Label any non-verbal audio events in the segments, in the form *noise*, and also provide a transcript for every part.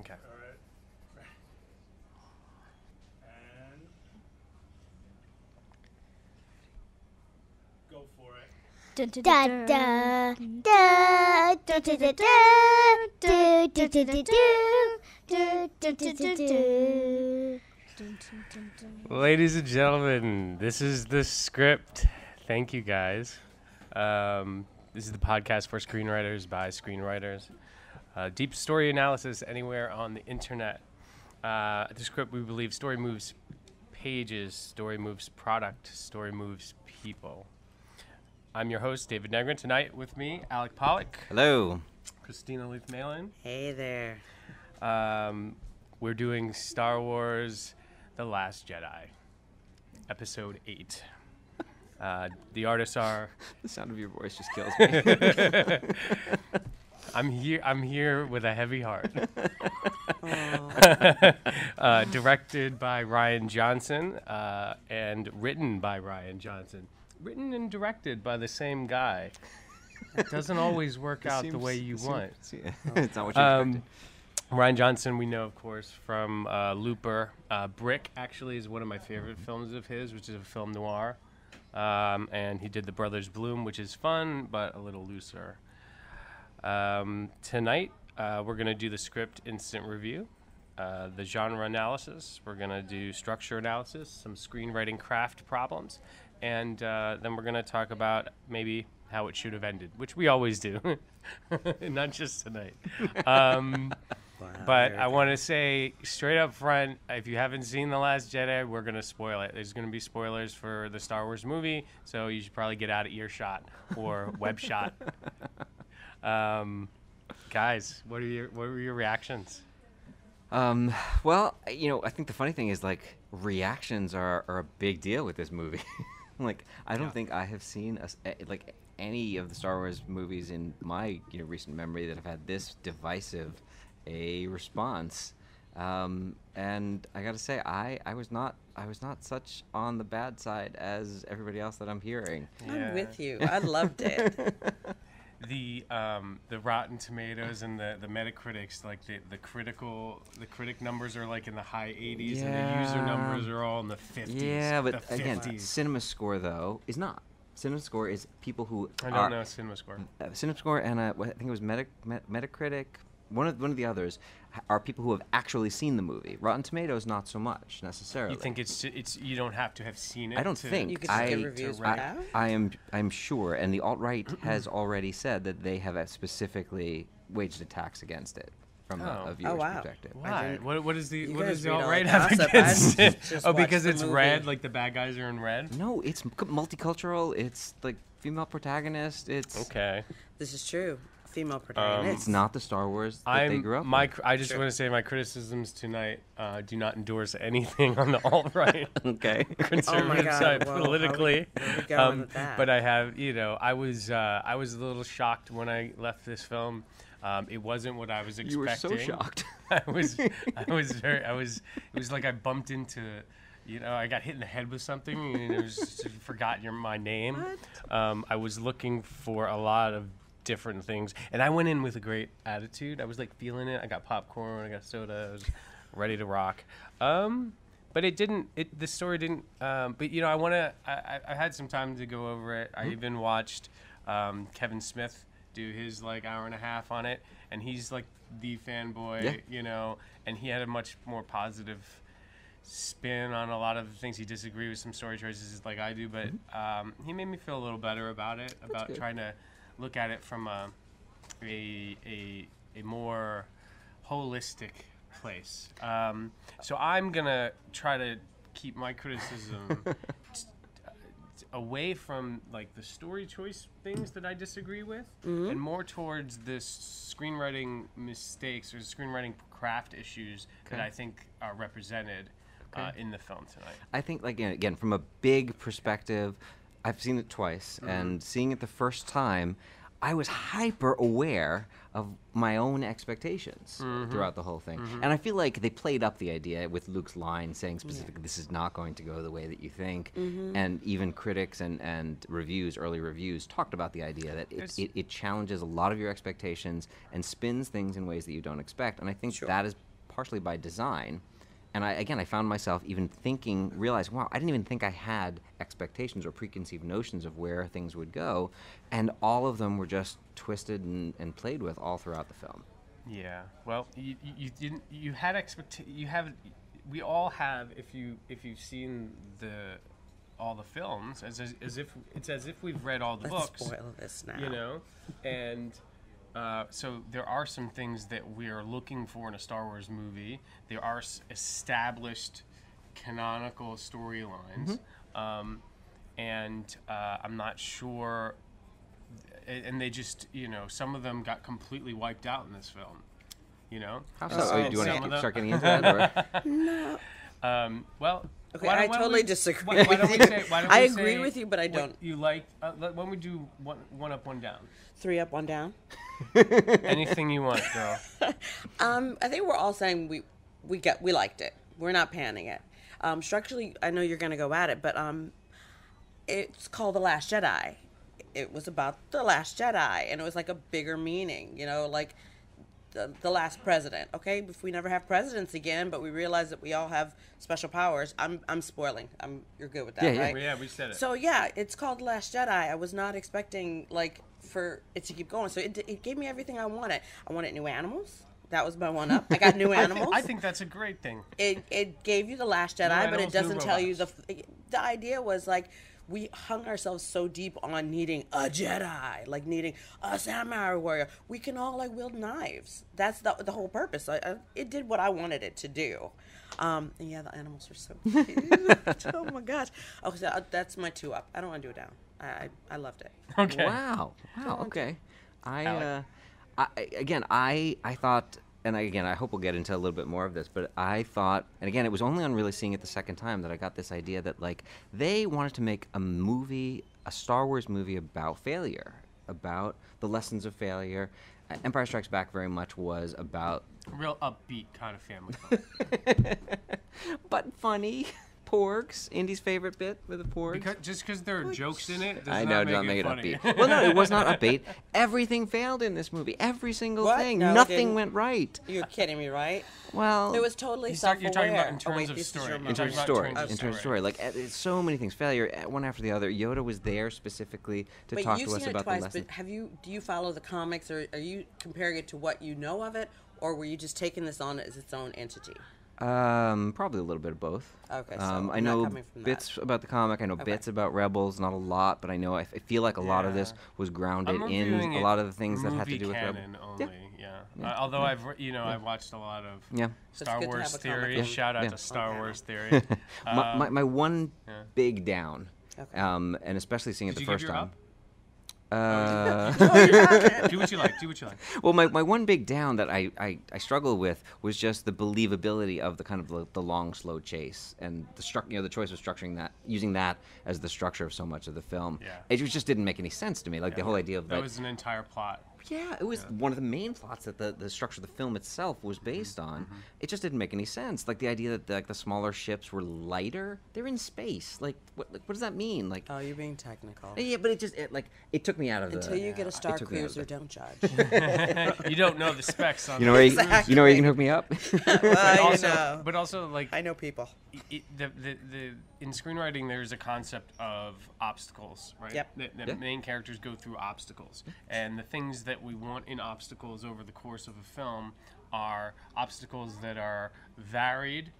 Okay. All right. And go for it. Da da da da da da da da do do do do do do do do do do. Ladies and gentlemen, this is the script. Thank you guys. Um, this is the podcast for screenwriters by screenwriters. Uh, deep story analysis anywhere on the internet. Uh, the script, we believe, story moves pages, story moves product, story moves people. I'm your host, David Negrin. Tonight with me, Alec Pollock, Hello. Christina Leith Malin. Hey there. Um, we're doing Star Wars The Last Jedi, Episode 8. *laughs* Uh, the artists are. The sound of your voice just kills me. *laughs* *laughs* I'm here. I'm here with a heavy heart. *laughs* *laughs* Uh, directed by Rian Johnson uh, and written by Rian Johnson. Written and directed by the same guy. It doesn't always work It out the way you it seems- want. see- *laughs* it's not what you Um, expected. Rian Johnson, we know, of course, from uh, Looper. Uh, Brick actually is one of my favorite films of his, which is a film noir. Um, and he did The Brothers Bloom, which is fun but a little looser. Um, tonight, uh, we're going to do the script instant review, uh, the genre analysis. We're going to do structure analysis, some screenwriting craft problems, and uh, then we're going to talk about maybe how it should have ended, which we always do, *laughs* not just tonight. Um, Wow, but I want to say straight up front, if you haven't seen The Last Jedi, we're gonna spoil it. There's gonna be spoilers for the Star Wars movie, so you should probably get out of earshot or web shot. *laughs* Um, guys, what are your what were your reactions? Um, well, you know, I think the funny thing is like reactions are, are a big deal with this movie. *laughs* like, I don't Yeah. think I have seen a s like any of the Star Wars movies in my you know recent memory that have had this divisive a response. Um, and I gotta say, I, I was not I was not such on the bad side as everybody else that I'm hearing. I'm with you. I loved it. *laughs* The um, the Rotten Tomatoes and the, the Metacritics, like the, the critical the critic numbers are like in the high 80s, and the user Yeah. numbers are all in the 50s. Yeah, but the again, 50s. Cinema Score though is not. Cinema Score is people who I don't know CinemaScore. uh, CinemaScore and uh, what- I think it was Meta, Met, Metacritic. One of one of the others are people who have actually seen the movie. Rotten Tomatoes, not so much necessarily. You think it's it's you don't have to have seen it. I don't to- think You could just I, get reviews right. without? I am I'm sure, and the alt right *clears throat* has already said that they have uh, specifically waged attacks against it from Oh. a, Oh, a viewer's wow. perspective. Why? What, what is the You what does the alt right have against it? Oh, because it's movie. red, like the bad guys are in red. No, it's multicultural. It's like female protagonist. It's Okay. This is true. Female protagonist. it's not the Star Wars that they I'm grew up my. with. I just Sure. want to say my criticisms tonight uh, do not endorse anything on the alt right. *laughs* Okay. *laughs* conservative God, side whoa, how we- politically. where we um, with that? But I have, you know, I was uh, I was a little shocked when I left this film. Um, it wasn't what I was expecting. You were so shocked. *laughs* I was I was very I was it was like I bumped into you know I got hit in the head with something and it was just forgotten your my name. Um, I was looking for a lot of different things and I went in with a great attitude. I was like feeling it. I got popcorn, I got soda, I was ready to rock. Um, but it didn't it the story didn't um, but you know I want to I, I I had some time to go over it. I even watched um, Kevin Smith do his like hour and a half on it and he's like the fanboy Yeah. you know and he had a much more positive spin on a lot of the things he disagreed with some story choices like I do but um, he made me feel a little better about it about good. trying to look at it from a a, a, a more holistic place. Um, so I'm gonna try to keep my criticism *laughs* away from like the story choice things that I disagree with, and more towards this screenwriting mistakes or screenwriting craft issues that I think are represented uh, in the film tonight. I think, like again, from a big perspective, I've seen it twice, Mm-hmm. and seeing it the first time, I was hyper aware of my own expectations mm-hmm. throughout the whole thing. Mm-hmm. And I feel like they played up the idea with Luke's line saying specifically, this is not going to go the way that you think. Mm-hmm. And even critics and, and reviews, early reviews, talked about the idea that it, it, it challenges a lot of your expectations and spins things in ways that you don't expect. And I think Sure. that is partially by design. And I, again, I found myself even thinking, realizing, wow, I didn't even think I had expectations or preconceived notions of where things would go. And all of them were just twisted and, and played with all throughout the film. Yeah. Well, you, you, you didn't. You had expect. You have. We all have. If you if you've seen the all the films, as as, as if it's as if we've read all the Let's books. spoil this now. You know, and. Uh, so there are some things that we are looking for in a Star Wars movie. There are s- established canonical storylines, um, and uh, I'm not sure. And and they just, you know, some of them got completely wiped out in this film. You know. How And so? Oh, do you want to them- start getting into that? Or? *laughs* Um, well, Okay, I totally we- disagree why- why with don't we *laughs* say- why don't I we agree say with you, but I don't. You like? Uh, let- when we do one, one up, one down. Three up, one down. *laughs* Anything you want, girl. *laughs* Um, I think we're all saying we we get we liked it. We're not panning it. Um, structurally, I know you're going to go at it, but um, it's called The Last Jedi. It was about the Last Jedi, and it was like a bigger meaning. You know, like the, the last president. Okay, if we never have presidents again, but we realize that we all have special powers. I'm I'm spoiling. I'm you're good with that, Yeah, yeah. right? Well, yeah, we said it. So yeah, it's called Last Jedi. I was not expecting like for it to keep going. So it, it gave me everything I wanted. I wanted new animals. That was my one up. I got new *laughs* I, thi- animals. I think that's a great thing. it it gave you the Last Jedi, but it doesn't tell you the the idea was like we hung ourselves so deep on needing a Jedi, like needing a samurai warrior. We can all like wield knives. That's the the whole purpose. I, I, it did what I wanted it to do. Um, and yeah, the animals are so *laughs* cute. *laughs* oh my gosh. Okay, so uh, that's my two up. I don't want to do it down. I I, I loved it. Okay. Wow. Wow. Okay. I, uh, I I- again, I I thought, and I, again, I hope we'll get into a little bit more of this, but I thought, and again, it was only on really seeing it the second time that I got this idea that like they wanted to make a movie, a Star Wars movie about failure, about the lessons of failure. Empire Strikes Back very much was about, Real upbeat kind of family. *laughs* but funny. Porgs, Indy's favorite bit with the porgs. because, just because there are jokes in it, does I know, do not it make it funny. upbeat. *laughs* well, no, it was not upbeat. Everything failed in this movie. Every single What? thing. No, Nothing went right. You're kidding me, right? Well, It was totally He's talk- self-aware. you're talking about in oh, terms wait, of story. In in terms of story, terms in terms of story. story, like uh, so many things, failure uh, one after the other. Yoda was there specifically to But talk to us it about twice. the lesson. But have you? Do you follow the comics, or are you comparing it to what you know of it, or were you just taking this on as its own entity? Um, probably a little bit of both. Okay, so um, I I'm know coming from that. bits about the comic. I know Okay. bits about Rebels, not a lot, but I know I, f- I feel like a lot of this was grounded in a lot of the things that had to do with Rebels. canon only. Yeah. Uh, although I've re- you know I've watched a lot of Yeah. Star Wars have theory. on- Shout out Yeah. to Star Okay. Wars theory. my, Um, my, my one yeah. big down, Okay. um, and especially seeing it the you first your time. up? Uh, *laughs* *laughs* do what you like. Do what you like. well, my, my one big down that I, I, I struggled with was just the believability of the kind of the, the long, slow chase and the struc- you know the choice of structuring that, using that as the structure of so much of the film. Yeah. It just didn't make any sense to me. Like the whole idea of That like, was an entire plot. Yeah, it was one of the main plots that the, the structure of the film itself was mm-hmm. based on. Mm-hmm. It just didn't make any sense. Like the idea that the, like the smaller ships were lighter. They're in space. Like what like, what does that mean? Like oh, you're being technical. yeah, but it just it, like it took me out of the. Until you get a Star it took me out of Cruiser, don't *laughs* judge. *laughs* you don't know the specs on You know where you, Exactly. you know where you can hook me up. *laughs* but also, you know. but also like I know people. i- i- the, the, the in screenwriting there's a concept of obstacles right Yep. that, that Yeah. main characters go through obstacles and the things that we want in obstacles over the course of a film are obstacles that are varied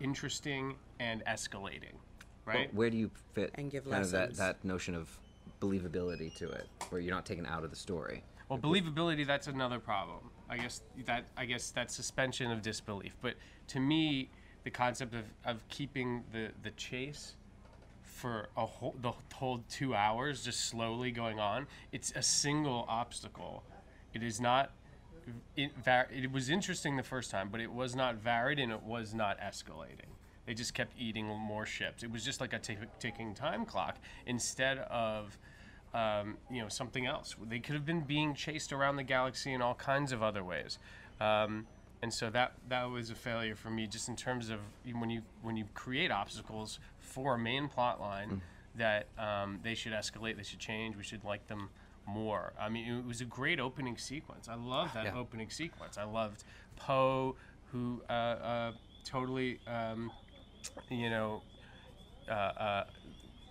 interesting and escalating right Where do you fit And give kind of that, that notion of believability to it, where you're not taken out of the story? Well, believability that's another problem. I guess that I guess that's suspension of disbelief. But to me, the concept of, of keeping the, the chase for a whole the whole two hours just slowly going on, it's a single obstacle. It is not. It, var- it was interesting the first time, but it was not varied and it was not escalating. They just kept eating more ships. It was just like a ticking time clock instead of um, you know something else. They could have been being chased around the galaxy in all kinds of other ways. Um, and so that that was a failure for me, just in terms of when you when you create obstacles for a main plot line that um, they should escalate, they should change, we should like them more. I mean, it was a great opening sequence. I love that Yeah. opening sequence. I loved Poe, who uh, uh, totally, um, you know, uh, uh,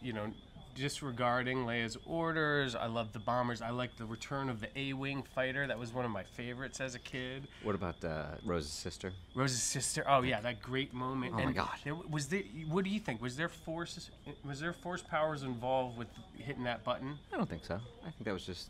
you know, disregarding Leia's orders. I love the bombers. I like the return of the A-wing fighter. That was one of my favorites as a kid. What about uh, Rose's sister? Rose's sister. Oh yeah, that great moment. Oh my and God. There, was there? What do you think? Was there force? Was there force powers involved with hitting that button? I don't think so. I think that was just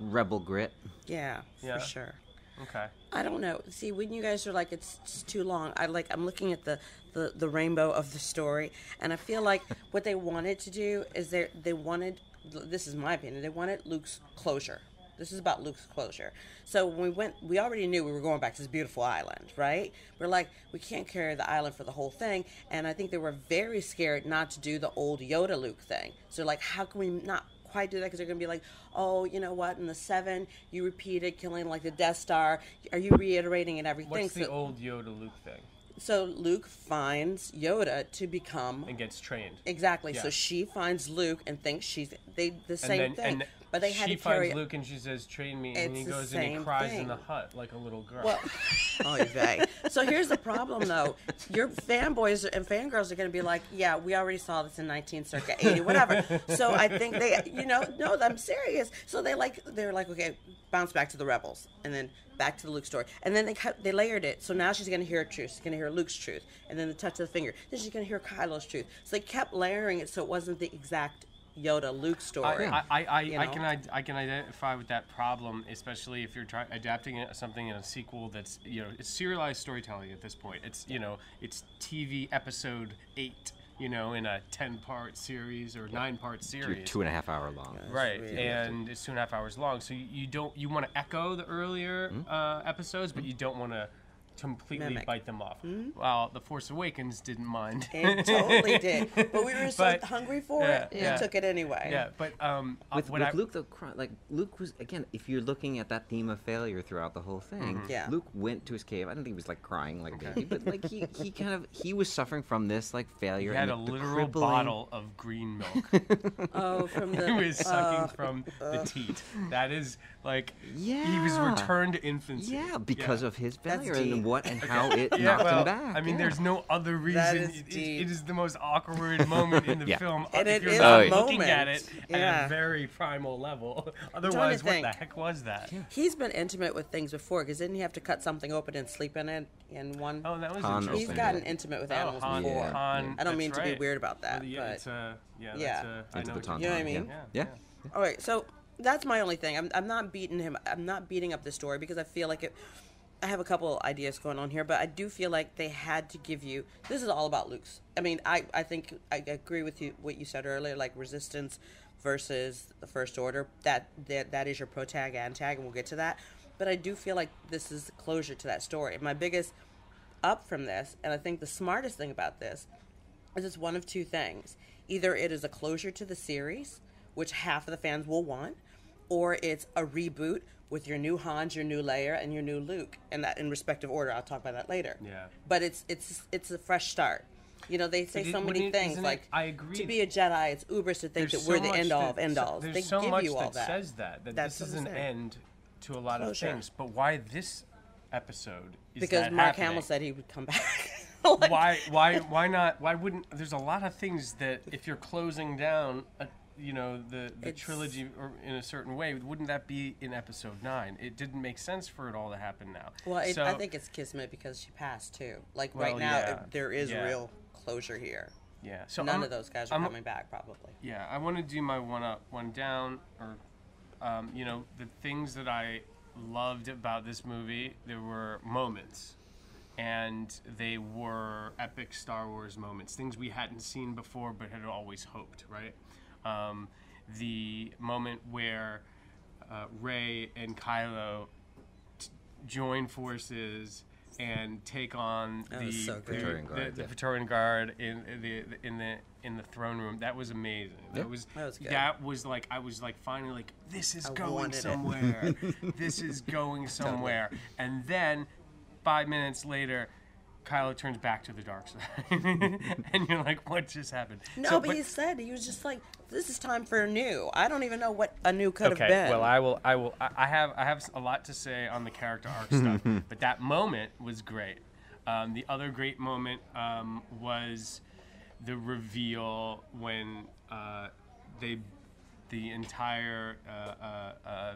rebel grit. Yeah, Yeah. for sure. Okay. I don't know. See, when you guys are like, it's, it's too long. I like. I'm looking at the, the the rainbow of the story, and I feel like *laughs* what they wanted to do is they they wanted. This is my opinion. They wanted Luke's closure. This is about Luke's closure. So when we went, we already knew we were going back to this beautiful island, right? We're like, we can't carry the island for the whole thing, and I think they were very scared not to do the old Yoda Luke thing. So like, how can we not quite do that because they're going to be like, oh, you know what? In the seven, you repeated killing like the Death Star. Are you reiterating and everything? What's the so, old Yoda Luke thing? So Luke finds Yoda to become And gets trained. exactly. Yeah. So she finds Luke and thinks she's they the same then, thing. and but they had she to carry finds Luke and she says, "Train me," It's and he goes and he same cries in the hut like a little girl. Well, *laughs* oh, vey. *laughs* So here's the problem, though. Your fanboys and fangirls are going to be like, "Yeah, we already saw this in 19 circa 80, whatever." *laughs* So I think they, you know, no, I'm serious. So they like, they're like, okay, bounce back to the rebels, and then back to the Luke story, and then they cut, they layered it. So now she's going to hear truth. She's going to hear Luke's truth, and then the touch of the finger. Then she's going to hear Kylo's truth. So they kept layering it, so it wasn't the exact Yoda Luke story. I, I, I, you I can id- I can identify with that problem, especially if you're trying adapting something in a sequel that's you know it's serialized storytelling at this point. It's you know it's TV episode eight, you know, in a ten part series or nine part Two, series. two and a half hour long. Right, really and it's two and a half hours long. So you, you don't you want to echo the earlier uh, episodes, but you don't want to completely Mimic. bite them off. Well, The Force Awakens didn't mind. It totally *laughs* did. But we were so But- hungry for yeah, it, yeah. we took it anyway. yeah, but um, uh, With, what with I, Luke, though, cry- like Luke was again. If you're looking at that theme of failure throughout the whole thing, Mm-hmm. Yeah. Luke went to his cave. I don't think he was like crying like a baby, but like he, he *laughs* kind of he was suffering from this like failure. he had a and the, the literal crippling- bottle of green milk. *laughs* Oh, from the. he was sucking uh, from the teat. That is like yeah. he was returned to infancy. Yeah, because Yeah. of his That's failure and deep. What and how it Yeah, knocked well, him back. I mean, yeah. there's no other reason. That is It- it- it is the most awkward moment in the *laughs* Yeah. film. And if it you're not a looking at moment. it at a very primal level. *laughs* Otherwise, what think. the heck was that? He's been intimate with things before because didn't he have to cut something open and sleep in it in one? Oh, that was Han interesting. He's gotten it. intimate with Oh, animals Han, before. Yeah. Han, I don't mean that's to be weird about that, Yeah, but it's yeah, Yeah. That's a, I Into know the what you know what I mean? Yeah. all right. So that's my only thing. I'm, I'm not beating him. I'm not beating up the story because I feel like it. I have a couple ideas going on here, but I do feel like they had to give you. This is all about Luke's. I mean, I, I think I agree with you what you said earlier, like resistance versus the First Order. That that that is your pro tag and tag, and we'll get to that. But I do feel like this is closure to that story. My biggest up from this, and I think the smartest thing about this is it's one of two things. Either it is a closure to the series, which half of the fans will want, or it's a reboot with your new Hans, your new Leia, and your new Luke, and that in respective order. I'll talk about that later. Yeah. But it's it's it's a fresh start. You know, they say it- so many it- things isn't it- like I agree. to be a Jedi, it's ubers to think There's that we're the end all of end so- alls. There's They so give much you all that, that. says that that That's this is an saying. end to a lot of Closure. things. But why this episode is because Mark happening? Hamill said he would come back. *laughs* Like, why why why not why wouldn't there's a lot of things that if you're closing down a, you know the the It's- trilogy or in a certain way wouldn't that be in episode 9 it didn't make sense for it all to happen now Well, it, so, I think it's kismet because she passed too. Like Well, right now, yeah, it, there is yeah. real closure here. yeah so None I'm- of those guys are I'm- coming back, probably. Yeah, I want to do my one up, one down, or, um, you know, the things that I loved about this movie. There were moments, and they were epic Star Wars moments, things we hadn't seen before but had always hoped. Right, um, the moment where uh, Rey and Kylo t- join forces and take on That the so the, good. Praetorian the, Guard, the yeah. Praetorian Guard in the in the in the throne room. That was amazing. Yeah. That was That was good. that was like I was like finally like this is I going somewhere. this is going *laughs* somewhere. And then five minutes later. Kylo turns back to the dark side, *laughs* and you're like, "What just happened?" No, So, but, he said he was just like, "This is time for a new." I don't even know what a new could okay, have been. well, I will. I will. I I have. I have a lot to say on the character arc stuff, *laughs* but that moment was great. Um, the other great moment um, was the reveal when uh, they, the entire uh, uh, uh,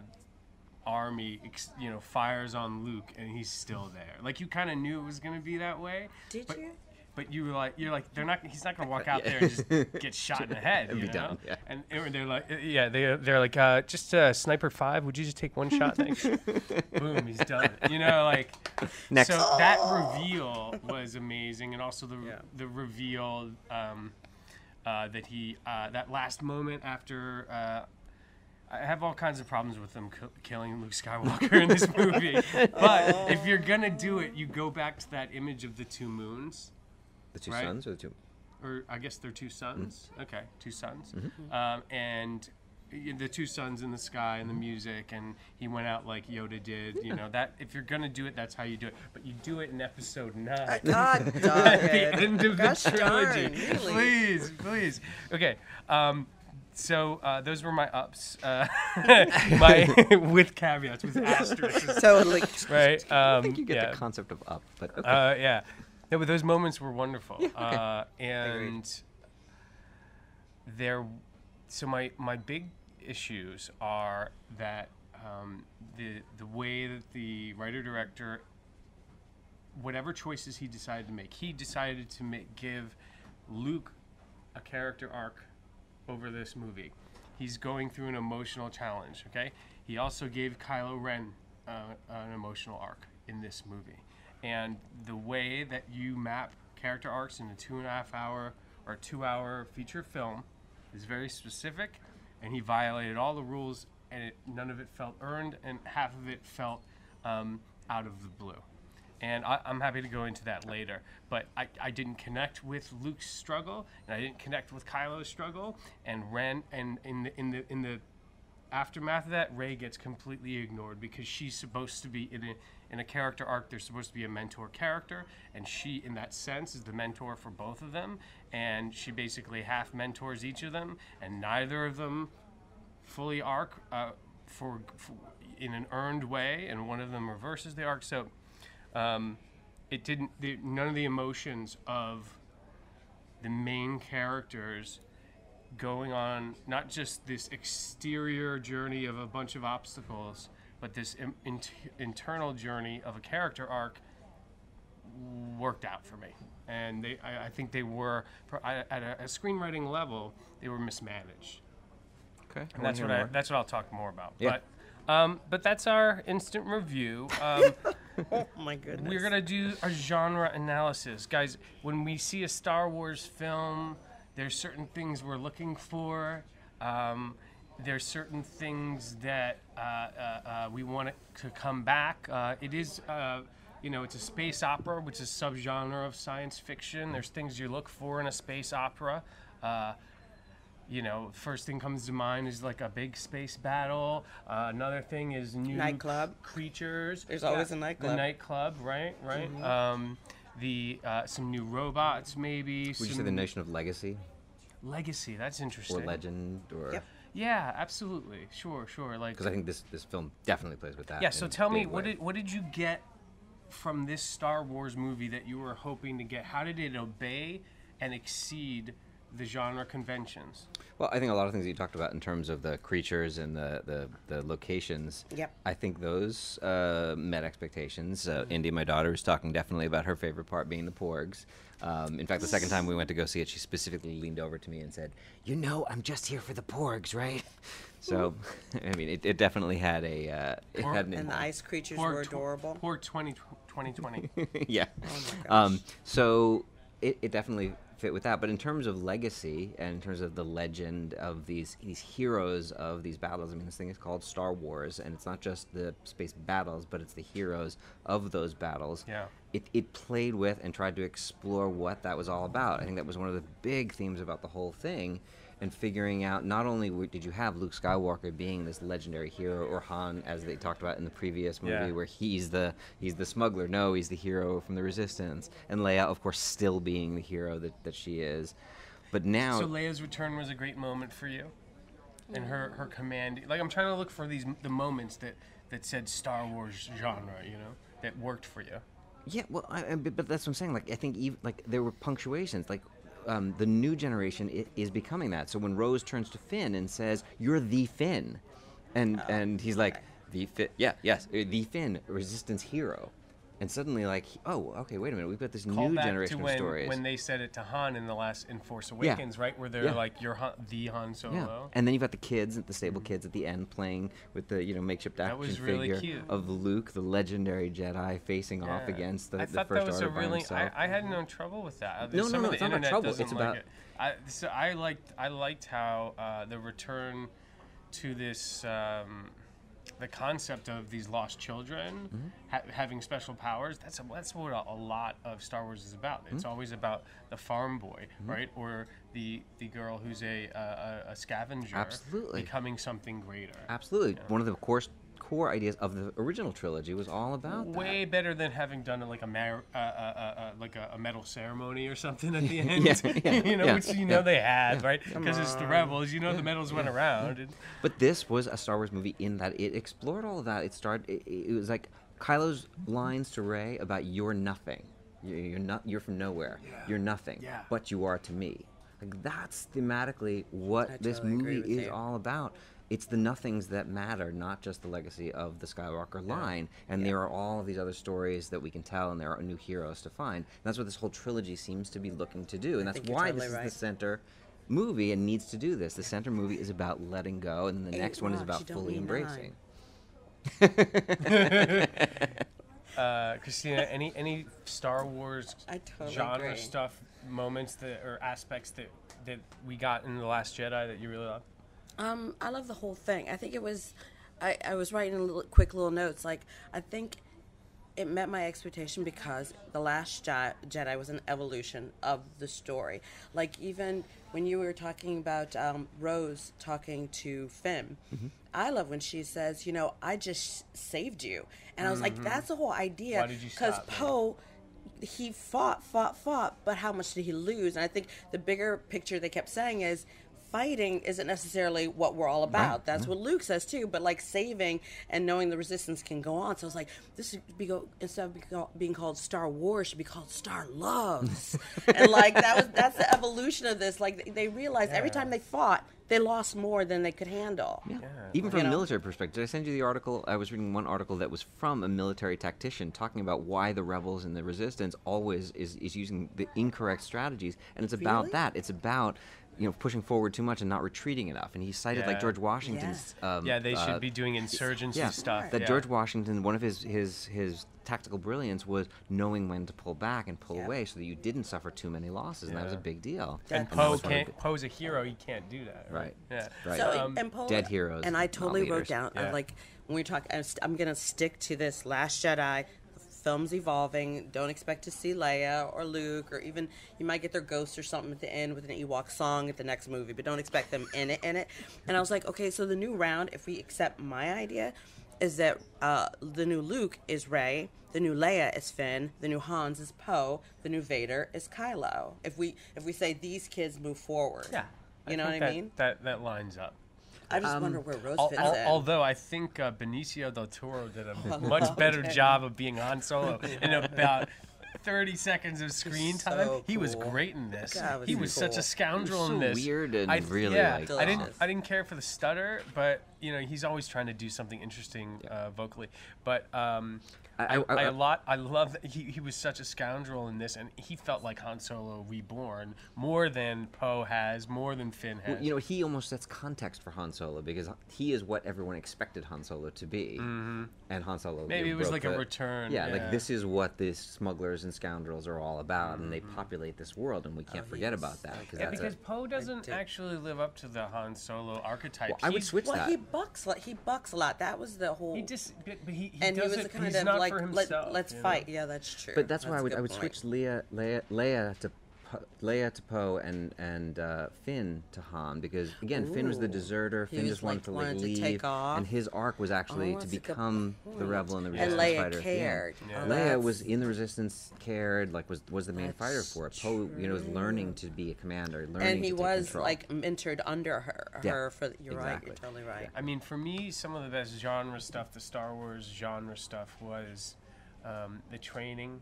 army, you know, fires on Luke, and he's still there. Like you kind of knew it was going to be that way. Did but, you? But you were like, you're like, they're not. He's not going to walk *laughs* out there and just get *laughs* shot in the head. And be know? done, yeah. And they were- they're like, uh, yeah, they they're like, uh, just uh, sniper five. Would you just take one shot? Thanks. *laughs* Boom, he's done. You know, like. Next. So that reveal was amazing, and also the Yeah. the reveal um, uh, that he uh, that last moment after. Uh, I have all kinds of problems with them ki- killing Luke Skywalker in this movie, *laughs* but if you're gonna do it, you go back to that image of the two moons the two right. sons or the two? or I guess they're two suns. Okay, two suns, Mm-hmm. um, and the two suns in the sky and the music, and he went out like Yoda did. You know that if you're gonna do it, that's how you do it. But you do it in Episode Nine. God, *laughs* At dog the it. end of Gosh the trilogy, darn, really? please, please. Okay, um, so uh, those were my ups. Uh, *laughs* my *laughs* with caveats, with asterisks, Totally. right? Um, I think you get yeah. the concept of up, but okay. Uh, yeah. No, but those moments were wonderful. uh, and there, so my my big issues are that um, the the way that the writer director, whatever choices he decided to make, he decided to make give Luke a character arc over this movie. He's going through an emotional challenge. Okay. He also gave Kylo Ren uh, an emotional arc in this movie, and the way that you map character arcs in a two and a half hour or two hour feature film is very specific, and he violated all the rules, and it, none of it felt earned, and half of it felt um, out of the blue and I, I'm happy to go into that later. But I, I didn't connect with Luke's struggle, and I didn't connect with Kylo's struggle, and Ren, and in the in the in the aftermath of that, Rey gets completely ignored because she's supposed to be in a in a character arc. There's supposed to be a mentor character, and she, in that sense, is the mentor for both of them, and she basically half mentors each of them, and neither of them fully arc uh, for, for in an earned way, and one of them reverses the arc. So um, it didn't. The, none of the emotions of the main characters going on not just this exterior journey of a bunch of obstacles, but this in, in, internal journey of a character arc worked out for me. And they, I, I think they were, at a, a screenwriting level, they were mismanaged. okay. And that's what I, that's what I'll talk more about. Yeah. But, um, but that's our instant review. Um, *laughs* *laughs* Oh my goodness. we're gonna do a genre analysis, guys. When we see a Star Wars film, there's certain things we're looking for. Um, there's certain things that uh, uh, uh, we want it to come back. Uh, it is, uh, you know, it's a space opera, which is a subgenre of science fiction. There's things you look for in a space opera. You know, first thing comes to mind is like a big space battle. Uh, another thing is new Nightclub. creatures. There's always a nightclub. The nightclub, right, right. Um, the uh, some new robots, maybe. Would you say the notion of legacy legacy? That's interesting. or legend or? Yep. Yeah, absolutely. Sure, sure. Like, Because I think this this film definitely plays with that. yeah. So tell me, big what did what did you get from this Star Wars movie that you were hoping to get? How did it obey and exceed the genre conventions? Well, I think a lot of things that you talked about in terms of the creatures and the the, the locations. Yep. I think those uh, met expectations. Uh, Mm-hmm. Indy, my daughter, was talking definitely about her favorite part being the porgs. Um, in fact, the second time we went to go see it, she specifically leaned over to me and said, "You know, I'm just here for the porgs, right?" *laughs* So, *laughs* I mean, it, it definitely had a uh, it Porg- had an and the ice creatures Poor were adorable. Poor 20, 2020. *laughs* yeah. Oh my gosh. Um, so it, it definitely fit with that. But in terms of legacy and in terms of the legend of these these heroes of these battles, I mean, this thing is called Star Wars, and it's not just the space battles, but it's the heroes of those battles. Yeah. It, it played with and tried to explore what that was all about. I think that was one of the big themes about the whole thing, and figuring out not only did you have Luke Skywalker being this legendary hero, or Han, as they talked about in the previous movie, Yeah. where he's the he's the smuggler. No, he's the hero from the Resistance, and Leia, of course, still being the hero that, that she is. But now, So Leia's return was a great moment for you, and her her command. Like I'm trying to look for these the moments that that said Star Wars genre, you know, that worked for you. Yeah, well, I, but that's what I'm saying. Like, I think even like there were punctuations. Like, um, the new generation is becoming that. So when Rose turns to Finn and says, "You're the Finn," and and he's like, "The Finn, yeah, yes, uh, the Finn, Resistance hero," and suddenly like, oh, okay, wait a minute, we've got this Call new generation to of when stories. when they said it to Han in the last in Force Awakens, right? Where they're Yeah. like, "You're Han, the Han solo yeah, and then you've got the kids, the stable kids at the end, playing with the you know makeshift action was really figure cute. of Luke, the legendary Jedi, facing off against the, I the thought first that was a really. I, I had no trouble with that. Uh, No, no, Some no, of the it's not about trouble, it's like about- it. I, so I liked. I liked how uh, the return to this. Um, the concept of these lost children Mm-hmm. ha- having special powers that's a, that's what a, a lot of Star Wars is about. Mm-hmm. It's always about the farm boy, right, or the the girl who's a a, a- scavenger, Absolutely. becoming something greater. Absolutely. One of the core core ideas of the original trilogy was all about Way better than having done like a mar- uh, uh, uh, uh, like a, a medal ceremony or something at the *laughs* end. Yeah, *laughs* yeah, you know, yeah, which you yeah. know they had, right? Because it's the rebels. You know, the medals went around. And. But this was a Star Wars movie in that it explored all of that. It started. It, it was like Kylo's lines to Rey about "You're nothing. You're, you're not. You're from nowhere. You're nothing. Yeah. But you are to me." Like that's thematically what I this totally movie is you. all about. It's the nothings that matter, not just the legacy of the Skywalker line. And there are all of these other stories that we can tell, and there are new heroes to find. And that's what this whole trilogy seems to be looking to do. And that's why totally this is the center movie and needs to do this. The center movie is about letting go, and then the Eight next one is about fully embracing. *laughs* uh, Christina, any any Star Wars I totally genre agree. stuff, moments that or aspects that that we got in the Last Jedi that you really love? Um, I love the whole thing. I think it was, I, I was writing a little, quick little notes. Like, I think it met my expectation because the Last Jedi was an evolution of the story. Like, even when you were talking about um, Rose talking to Finn, Mm-hmm. I love when she says, "You know, I just saved you," and I was like, "That's the whole idea." Mm-hmm. Why did you Because? Poe he fought, fought, fought, but how much did he lose? And I think the bigger picture they kept saying is fighting isn't necessarily what we're all about. That's what Luke says too. But like saving and knowing the resistance can go on. So I was like, this should be go instead of be call- being called Star Wars, should be called Star Loves. *laughs* and like that was that's the evolution of this. Like they- they realized every time they fought, they lost more than they could handle. Yeah. Even from You a know? military perspective, did I send you the article? I was reading one article that was from a military tactician talking about why the rebels and the resistance always is, is using the incorrect strategies. And it's about Really? that. It's about you know pushing forward too much and not retreating enough. And he cited like George Washington's. Um, yeah, they should uh, be doing insurgency yeah, stuff. That yeah. George Washington, one of his his his tactical brilliance was knowing when to pull back and pull Yep. away, so that you didn't suffer too many losses, and that was a big deal. and that Poe was one of can't. Poe's a hero. He can't do that. Right. Right. Yeah. Right. So Um, and Poe, dead heroes, and I totally wrote leaders. down uh, like when we talk. I'm, st- I'm gonna stick to this Last Jedi. Film's evolving. Don't expect to see Leia or Luke, or even you might get their ghost or something at the end with an Ewok song at the next movie, but don't expect them in it. In it. And I was like, okay, so the new round, if we accept my idea, is that uh, the new Luke is Rey, the new Leia is Finn, the new Hans is Poe, the new Vader is Kylo. If we if we say these kids move forward, yeah. you know what think I that- mean. That that lines up. I just wonder where Rose Al- fits al- in. although I think uh, Benicio del Toro did a *laughs* much better job of being Han Solo *laughs* in about 30 seconds of screen time. So He was great in this. God, was he he was such a scoundrel He in was so this. weird and I, really, yeah, like, I didn't. I didn't care for the stutter, but you know, he's always trying to do something interesting uh, vocally. But um, I- I, I- I, I- a lot. I love that he, he was such a scoundrel in this, and he felt like Han Solo reborn more than Poe has, more than Finn has. Well, you know, he almost sets context for Han Solo because he is what everyone expected Han Solo to be, mm-hmm. and Han Solo. Maybe it was broke like a return, Yeah, yeah. like this is what these smugglers and scoundrels are all about, and they Mm-hmm. populate this world, and we can't he forget about that because yeah, that's because Poe doesn't actually live up to the Han Solo archetype. Well, I would He- switch Well, that. he bucks. Like he bucks a lot. That was the whole. He just, but, but he, he and he was doesn't. the kind he's of not like for let, himself. let's you know? fight. Yeah, that's true. But that's why I a would I would point. switch Leia Leia Leia to Po- Leia to Poe and and uh, Finn to Han because again Finn was the deserter. He Finn was, just wanted like, to like wanted to leave, take off. and his arc was actually Oh, to that's a good become the rebel and the And resistance Leia fighter. at the cared. Yeah. Oh, Leia was in the resistance, cared, like was was the main That's fighter for it. Poe, you know, was learning to be a commander, learning and he to take was control. like mentored under her. Yeah, Her for you're right. You're totally right. I mean, for me, some of the best genre stuff, the Star Wars genre stuff, was um, the training.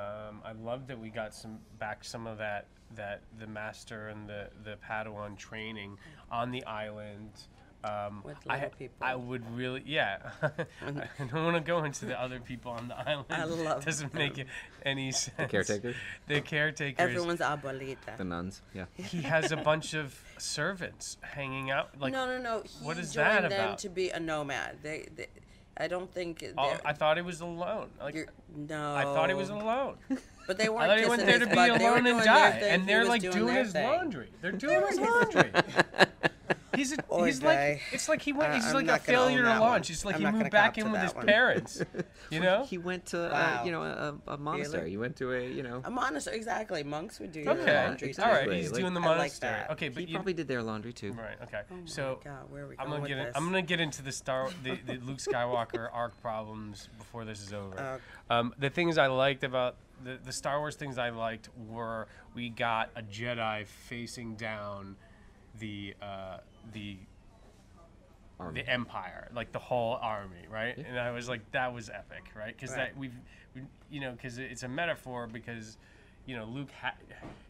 Um, I love that we got some back some of that that the master and the the Padawan training on the island. Um, With I, people. I would really, yeah. *laughs* I don't want to go into the other people on the island. I love Doesn't make it any *laughs* sense. caretakers? The caretakers. Everyone's abuelita. the nuns. Yeah. *laughs* He has a bunch of servants hanging out. Like no, no, no. He what is joined that them about? to be a nomad. They, they I don't think. Oh, all- I thought he was alone. Like you're, no. I thought he was alone. But they weren't. thought he went there to be butt. Alone and die, and they're like doing their his thing. laundry. They're *laughs* doing his laundry. *laughs* He's a, *laughs* Poor he's like it's like he went. Uh, He's I'm like a not gonna own failure to that one. launch. It's like I'm he moved back in with his one. parents. *laughs* You know. He went to uh, you know a, a monastery. He went to a you know. A monastery, exactly. Monks would do your Okay. laundry too. All right. He's Like- doing the I like monastery. okay, but He you, probably did their laundry too. right. Okay. Oh so God, where are we I'm going gonna with get. In, this? I'm gonna get into the Star, *laughs* the, the Luke Skywalker arc problems before this is over. Uh, Um, the things I liked about the, the Star Wars things I liked were we got a Jedi facing down the uh, the Army. the Empire, like the whole army, right? And I was like, that was epic, right? Because Right. that we've, we, you know, because it's a metaphor because, you know, Luke ha-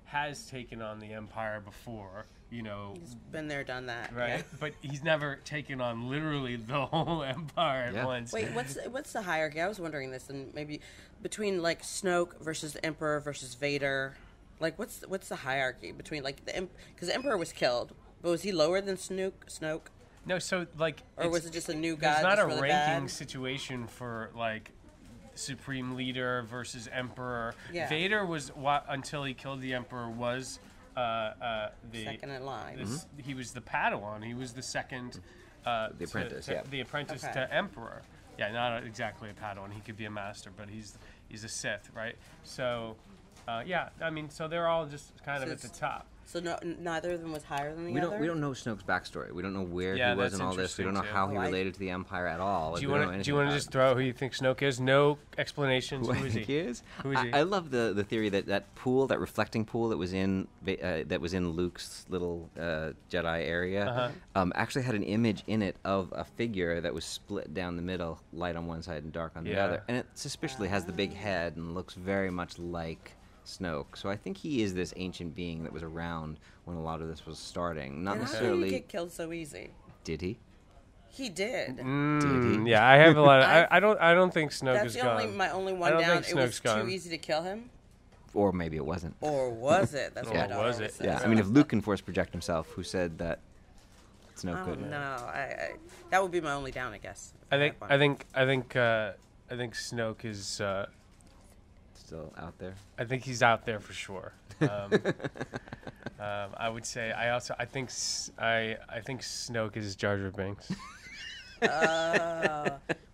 has taken on the Empire before, you know, He's been there, done that. right? yeah. *laughs* But he's never taken on literally the whole *laughs* Empire at Yeah. once. Wait, what's what's the hierarchy? I was wondering this, and maybe between like Snoke versus the Emperor versus Vader, like what's what's the hierarchy between like the because the Emperor was killed, but was he lower than Snoke? Snoke, No, so like, or was it just a new guy? It's not that's a really ranking bad? situation for like supreme leader versus emperor. Yeah. Vader was wa- until he killed the emperor was uh, uh, the Second in line. this, he was the Padawan. He was the second. Uh, The apprentice, to- yeah. The apprentice Okay. to Emperor. Yeah, not exactly a Padawan. He could be a master, but he's he's a Sith, right? So, uh, yeah, I mean, so they're all just kind of at the top. So no, neither of them was higher than the We other. don't we don't know Snoke's backstory. We don't know where Yeah, he was that's in all this. We don't know interesting, how he related to the Empire at all. Do you want to do you want to just throw out who you think Snoke is? No explanations. Who Who I is he? he is? Who is I, he? I love the the theory that that pool, that reflecting pool that was in uh, that was in Luke's little uh, Jedi area, Uh-huh. um, actually had an image in it of a figure that was split down the middle, light on one side and dark on the other, and it suspiciously has the big head and looks very much like. Snoke, so I think he is this ancient being that was around when a lot of this was starting. Not And how did necessarily. he get killed so easy? Did he? He did. Mm, he? yeah, I have a lot. Of, I, I- *laughs* I don't. I don't think Snoke That's is the gone. only my only one don't down. think It was gone. too easy to kill him, Or maybe it wasn't. or was it? That's *laughs* what Or my was it? says. Yeah, I mean, if Luke can force project himself, who said that Snoke Oh, couldn't? no, I, I that would be my only down, I guess. I think. I think. I think. Uh, I think Snoke is. Uh, Still out there. I think he's out there for sure. Um, *laughs* um, I would say. I also. I think. S- I. I think Snoke is Jar Jar Binks. *laughs* Uh,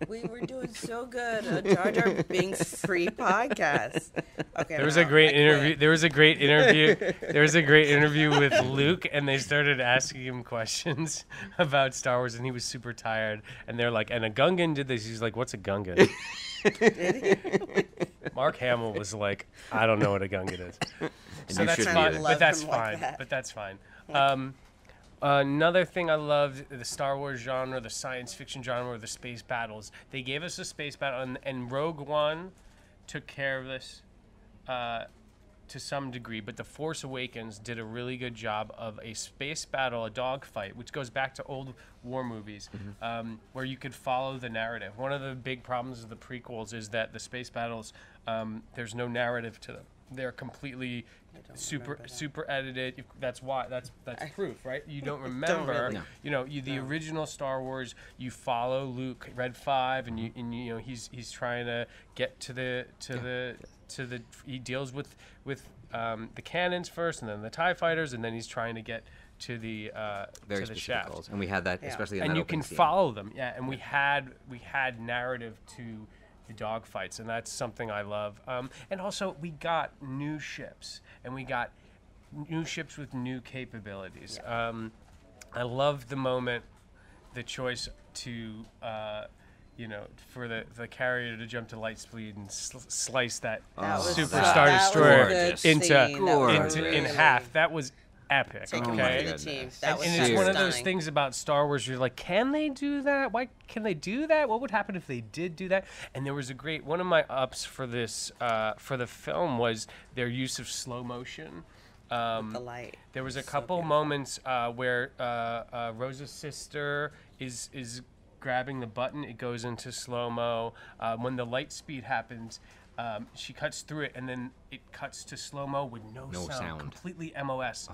we were doing so good. A Jar Jar Binks free podcast. Okay, There was no, a great interview. There was a great interview. there was a great interview with Luke, and they started asking him questions about Star Wars, and he was super tired. And they're like, "And a Gungan did this." He's like, "What's a Gungan?" *laughs* Mark Hamill was like, "I don't know what a Gungan is." So that's should fine. But that's Love him like fine. But that's fine. Um, another thing I loved the Star Wars genre, the science fiction genre, the space battles. They gave us a space battle, and, and Rogue One took care of this. Uh, to some degree, but The Force Awakens did a really good job of a space battle, a dogfight, which goes back to old war movies, um, where you could follow the narrative. One of the big problems of the prequels is that the space battles, um, there's no narrative to them. They're completely super super edited. That's why. That's that's proof, right? You don't remember. really. No. You know, you the original Star Wars. You follow Luke, Red Five, and you and you know he's he's trying to get to the to the to the. He deals with with um, the cannons first, and then the Tie fighters, and then he's trying to get to the uh, Very to the specific shaft. goals, and we had that Yeah. especially in And that you can scene. follow them, yeah. And we had we had narrative to the dogfights, and that's something I love. Um, and also, we got new ships, and we got new ships with new capabilities. Um, I love the moment, the choice to, uh, you know, for the, the carrier to jump to light speed and sl- slice that, That was super star that was a destroyer into scene. That in half. That was epic. Take him my okay. the team. And- That And, was and it's one of those things about Star Wars. You're like, can they do that? Why can they do that? What would happen if they did do that? And there was a great one of my ups for this uh, for the film was their use of slow motion. Um, The light. there was a So couple beautiful. moments uh, where uh, uh, Rosa's sister is is grabbing the button. It goes into slow mo. Uh, when the light speed happens, um, she cuts through it, and then it cuts to slow mo with no, No sound, sound. completely MOS,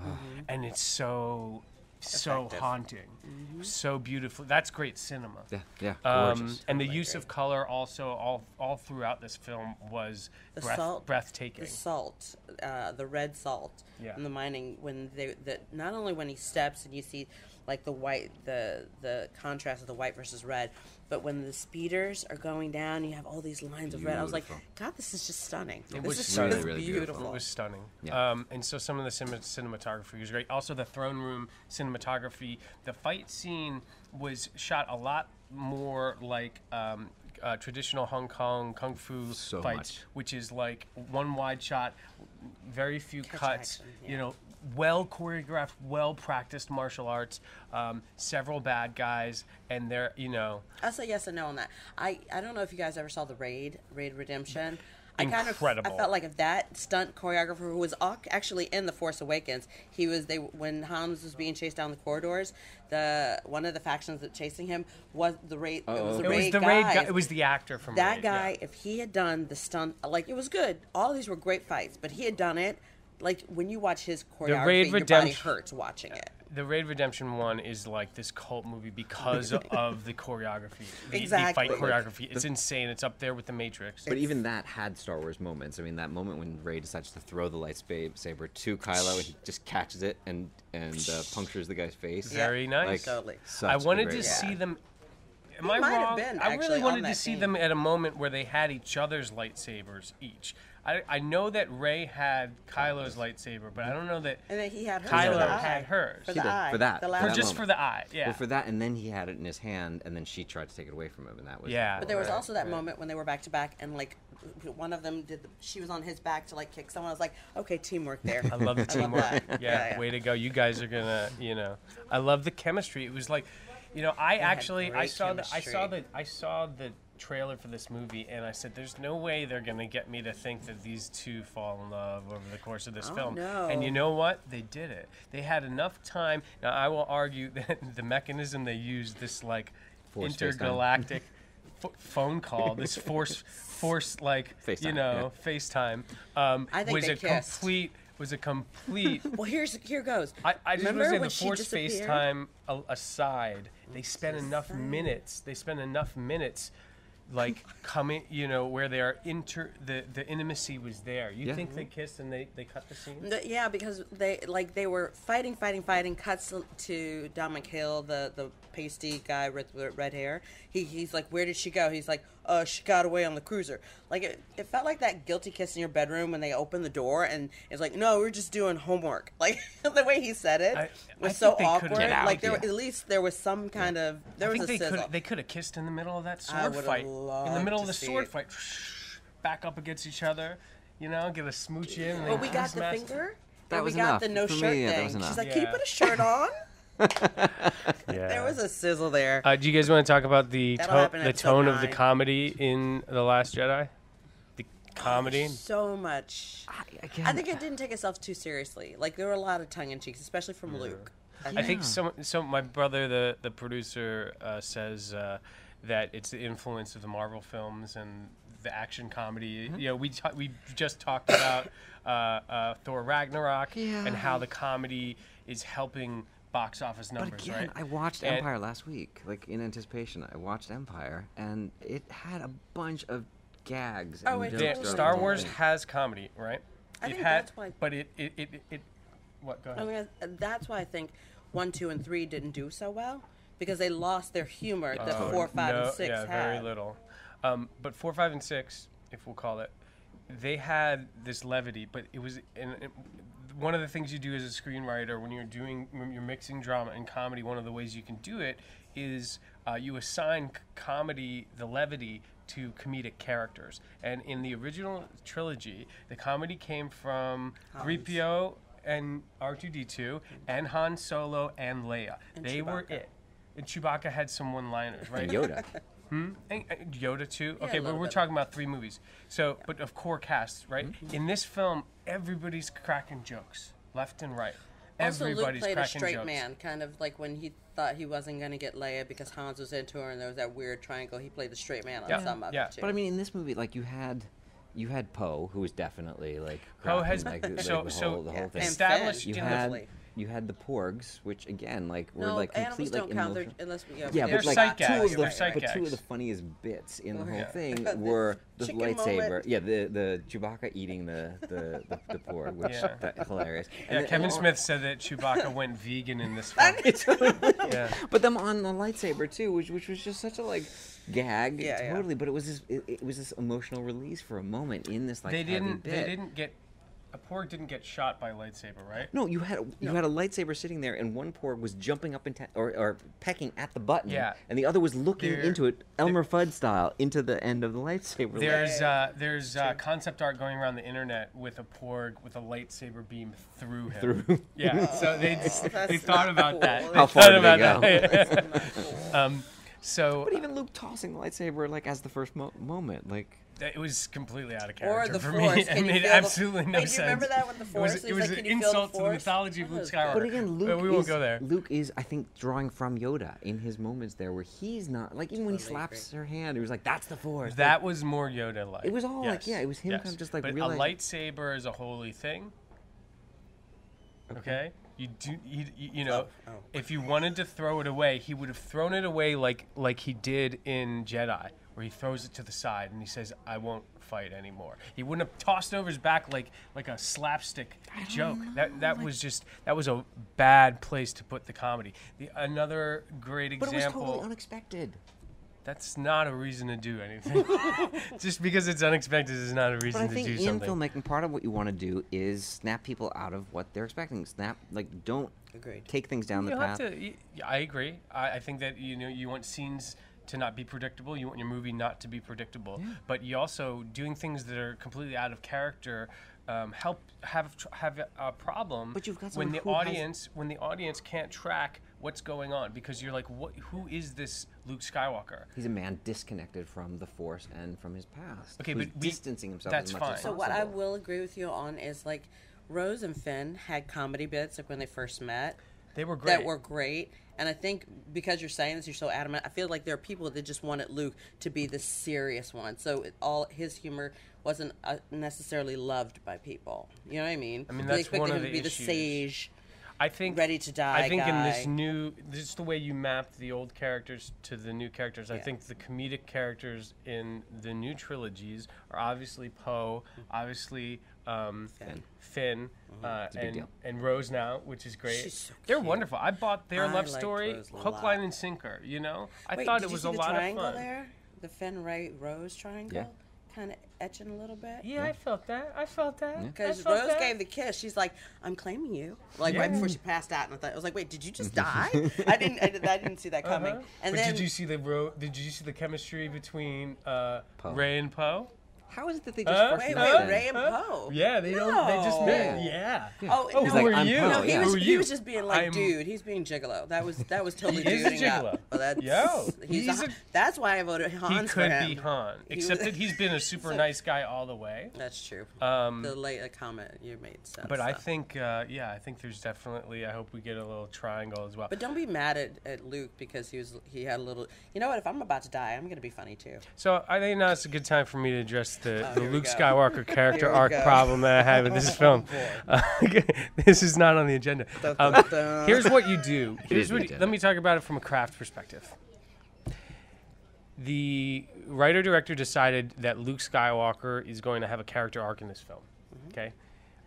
and it's so so Effective. haunting, so beautiful. That's great cinema. Yeah, yeah, Um, gorgeous. and the Totally use of color also all all throughout this film was The breath, salt, breathtaking. The salt, uh, the red salt, Yeah. in the mining when they that not only when he steps and you see like the white the the contrast of the white versus red, but when the speeders are going down, you have all these lines of red. I was like, God, this is just stunning. It this was is stunning. Really, really beautiful. beautiful. It was stunning. Yeah. Um, and so some of the cinem- cinematography was great. Also, the throne room cinematography. The fight scene was shot a lot more like um, uh, traditional Hong Kong kung fu So fights, much. which is like one wide shot, very few Catch cuts. action, You know, well choreographed, well practiced martial arts. Um, several bad guys, and they're you know I'll say yes and no on that. I, I don't know if you guys ever saw the Raid, Raid Redemption. I kind of I felt like if that stunt choreographer who was actually in the Force Awakens, he was they when Hans was being chased down the corridors, the one of the factions that chasing him was the Raid. It was the it was Raid the raid guy. It was the actor from that Raid, yeah. guy. If he had done the stunt, like it was good. All these were great fights, but he had done it. Like when you watch his choreography, Raid your body Redemption- hurts watching it. The Raid Redemption one is like this cult movie because *laughs* of the choreography, the, Exactly. the fight choreography. It's insane. It's up there with the Matrix. But even that had Star Wars moments. I mean, that moment when Rey decides to throw the lightsaber to Kylo, and he just catches it and and uh, punctures the guy's face. Very nice. Like, Totally. such I a wanted to moment. see them. Am He I might have wrong? been, I really wanted to see team. them at a moment where they had each other's lightsabers each. I, I know that Rey had Kylo's lightsaber, but I don't know that And then he had hers Kylo for the eye. had hers. for the eye. for that, the last for that just moment. for the eye. Yeah. Well, for that, and then he had it in his hand, and then she tried to take it away from him, and that was Yeah. But there was Right, also that right. moment when they were back to back, and like one of them did. The, she was on his back to like kick someone. I was like, okay, teamwork there. I love the *laughs* I love teamwork. yeah, Yeah, yeah. way to go. You guys are gonna, you know, I love the chemistry. It was like, you know, I had actually I great saw the I saw chemistry. the I saw the trailer for this movie and I said, "There's no way they're gonna get me to think that these two fall in love over the course of this Oh, film." no. And you know what? They did it. They had enough time. Now I will argue *laughs* that the mechanism they used, this like Force intergalactic *laughs* ph phone call, this force *laughs* force like you FaceTime, know FaceTime, um, I think was a kissed. complete was a complete Well, here's here goes. I, I just Remember want to say when the she force disappeared? FaceTime aside, they spent enough minutes. They spent enough minutes, like coming, you know, where they are inter. The the intimacy was there. You Yeah. think they mm-hmm. kissed and they they cut the scene? The- yeah, because they like they were fighting, fighting, fighting. Cuts to Dominic Hill, the the pasty guy with the red hair. He he's like, where did she go? He's like, uh, she got away on the cruiser. Like it, it felt like that guilty kiss in your bedroom when they open the door and it's like, no, we're just doing homework. *laughs* Like the way he said it I- was I so think they could've- awkward. Out, like there, yeah. at least there was some kind of there I was think a they sizzle. could they could have kissed in the middle of that I sword would've fight. In the middle of the sword it. fight, back up against each other. You know, get a smooch in. And But then we got the mask. finger. That was we got enough. the no For me, shirt yeah, that thing. was. She's like, "Can you put a shirt on?" *laughs* *laughs* Yeah. There was a sizzle there. Uh, do you guys want to talk about the to- the episode tone of the comedy in the Last Jedi? The comedy. So much. I, again, I think it didn't take itself too seriously. Like there were a lot of tongue in cheeks, especially from Luke. I think so. So my brother, the the producer, uh, says uh, that it's the influence of the Marvel films and the action comedy. You know, we ta- we just talked about uh, uh, Thor Ragnarok and how the comedy is helping box office But again, right? I watched And- Empire last week, like in anticipation. I watched Empire, and it had a bunch of gags. Oh, and it jokes did. Star Wars thing. has comedy, right? I It think had- that's why- But it it, it, it, it what? Go ahead. I mean, uh, that's why I think one, two, and three didn't do so well because they lost their humor that Oh, four, five, no, and six yeah, had. very little. Um, but four, five, and six, if we'll call it, they had this levity, but it was in, in- one of the things you do as a screenwriter when you're doing when you're mixing drama and comedy. One of the ways you can do it is uh, you assign comedy the levity to comedic characters. And in the original trilogy, the comedy came from Hans. 3PO and R2D2 and Han Solo and Leia. And they were it. And Chewbacca had some one-liners, right? And Yoda. *laughs* And, and Yoda too. Yeah, okay, but we're bit. talking about three movies. So, but of core cast, right? Mm-hmm. In this film, everybody's cracking jokes, left and right. Also, everybody's Luke played a straight jokes. man, kind of like when he thought he wasn't going to get Leia because Hans was into her, and there was that weird triangle. He played the straight man on Yeah, some of yeah. it too. But I mean, in this movie, like you had, you had Poe, who was definitely like. Poe cracking, has- like, *laughs* the- so- like, the so whole, the whole Yeah, thing. and Established you in had Lovely. You had the Porgs, which again, like were no, like animals complete like don't count. They're, emotional. unless we, yeah, Yeah, we They're but like sight two gags, of they're the sight but two of the funniest bits in the oh, whole Yeah. thing *laughs* This were the chicken lightsaber. moment. Yeah, the the Chewbacca eating the the the, the porg, *laughs* which Yeah. that, hilarious. Yeah, And then- Kevin and all- Smith said that Chewbacca went vegan in this *laughs* film. yeah. But them on the lightsaber too, which which was just such a like gag, Yeah, yeah. totally. But it was this it, it was this emotional release for a moment in this like they heavy didn't. bit. They didn't get. A porg didn't get shot by a lightsaber, right? No, you had a, you had a lightsaber sitting there, and one porg was jumping up and ta- or, or pecking at the button, Yeah. and the other was looking There- into it, Elmer Fudd style, into the end of the lightsaber. There's uh, there's uh, concept art going around the internet with a porg with a lightsaber beam through him. Through. Yeah, so they *laughs* that's they thought about cool. that. How They far thought did they about go? that. That's not cool. um, so But even Luke tossing the lightsaber like as the first mo- moment, like it was completely out of Or character the for Force. me. *laughs* Can It made feel the- absolutely no Wait, do sense. you remember that with the It was, Force? it He's was like, an "Can the insult to the mythology of Luke. Skywalker. But again, Luke But we won't is, go there. Luke is, I think, drawing from Yoda in his moments there, where he's not like even when he Totally slaps her hand, it was like, "That's the Force." That was more Yoda like. It was all like- yeah, it was him kind of just, like, but realizing- a lightsaber is a holy thing. Okay. You do you, you, you know Oh, oh. if you wanted to throw it away, he would have thrown it away like like he did in Jedi, where he throws it to the side and he says, "I won't fight anymore." He wouldn't have tossed it over his back like like a slapstick joke. That that was just that was a bad place to put the comedy. The another great example. but it was example. totally unexpected. That's not a reason to do anything. *laughs* Just because it's unexpected is not a reason. But reason I to think do in something. filmmaking, part of what you want to do is snap people out of what they're expecting. Snap, like, don't Agreed. take things down the you have path. to. y- I agree. I, I think that you know you want scenes to not be predictable. You want your movie not to be predictable. But you also doing things that are completely out of character. Um, help have have a- a problem But you've got when the who has- audience when the audience can't track what's going on because you're like what who is this Luke Skywalker He's a man disconnected from the Force and from his past. Okay, who's but we- distancing himself that's as much fine. as So what I will agree with you on is like Rose and Finn had comedy bits like when they first met they were great that were great. And I think because you're saying this, you're so adamant. I feel like there are people that just wanted Luke to be the serious one, so it, all his humor wasn't uh, necessarily loved by people. You know what I mean? I mean, they that's expected one him of to the be the issues. sage. I think ready to die I think in this new, this is the way you mapped the old characters to the new characters. I think the comedic characters in the new trilogies are obviously Poe, obviously um, Finn. Finn, uh, a big and and Rose now, which is great. So They're wonderful. I bought their I love story, hook, line, and sinker. You know, I Wait, thought it was a lot of triangle fun. there? The Finn Rey Rose triangle, kind of etching a little bit. Yeah, I felt that. I felt that. Because Rose that. gave the kiss, she's like, "I'm claiming you." Like right before she passed out, and I thought I was like, "Wait, did you just *laughs* die?" I didn't. I, did, I didn't see that coming. Uh-huh. And but then did you see the ro- Did you see the chemistry between uh, Rey and Poe? How is it that they just Huh? first Wait, wait, then? Rey and Huh? Poe. Yeah, they don't. They just met. Yeah. Oh, Oh, no, who like, are you? No, he yeah. was Who are he was just being like, I'm- dude, he's being gigolo. That was that was *laughs* totally He is a duding up. gigolo. Well, that's, Yo, he's, *laughs* he's a, a- that's why I voted He Hans for could him. be Han, He except was- that he's been a *laughs* super nice guy all the way. That's true. Um, the late uh, comment you made sense. but I though. think, uh, yeah, I think there's definitely. I hope we get a little triangle as well. But don't be mad at, at Luke because he was he had a little. You know what? If I'm about to die, I'm gonna be funny too. So I think now it's a good time for me to address the, Oh, *laughs* the Luke. Skywalker *laughs* character arc go. problem that I have in this *laughs* film. Uh, this is not on the agenda. Um, dun, dun. here's what you do. Here's what. You, let me talk about it from a craft perspective. The writer director decided that Luke Skywalker is going to have a character arc in this film. Mm-hmm. Okay,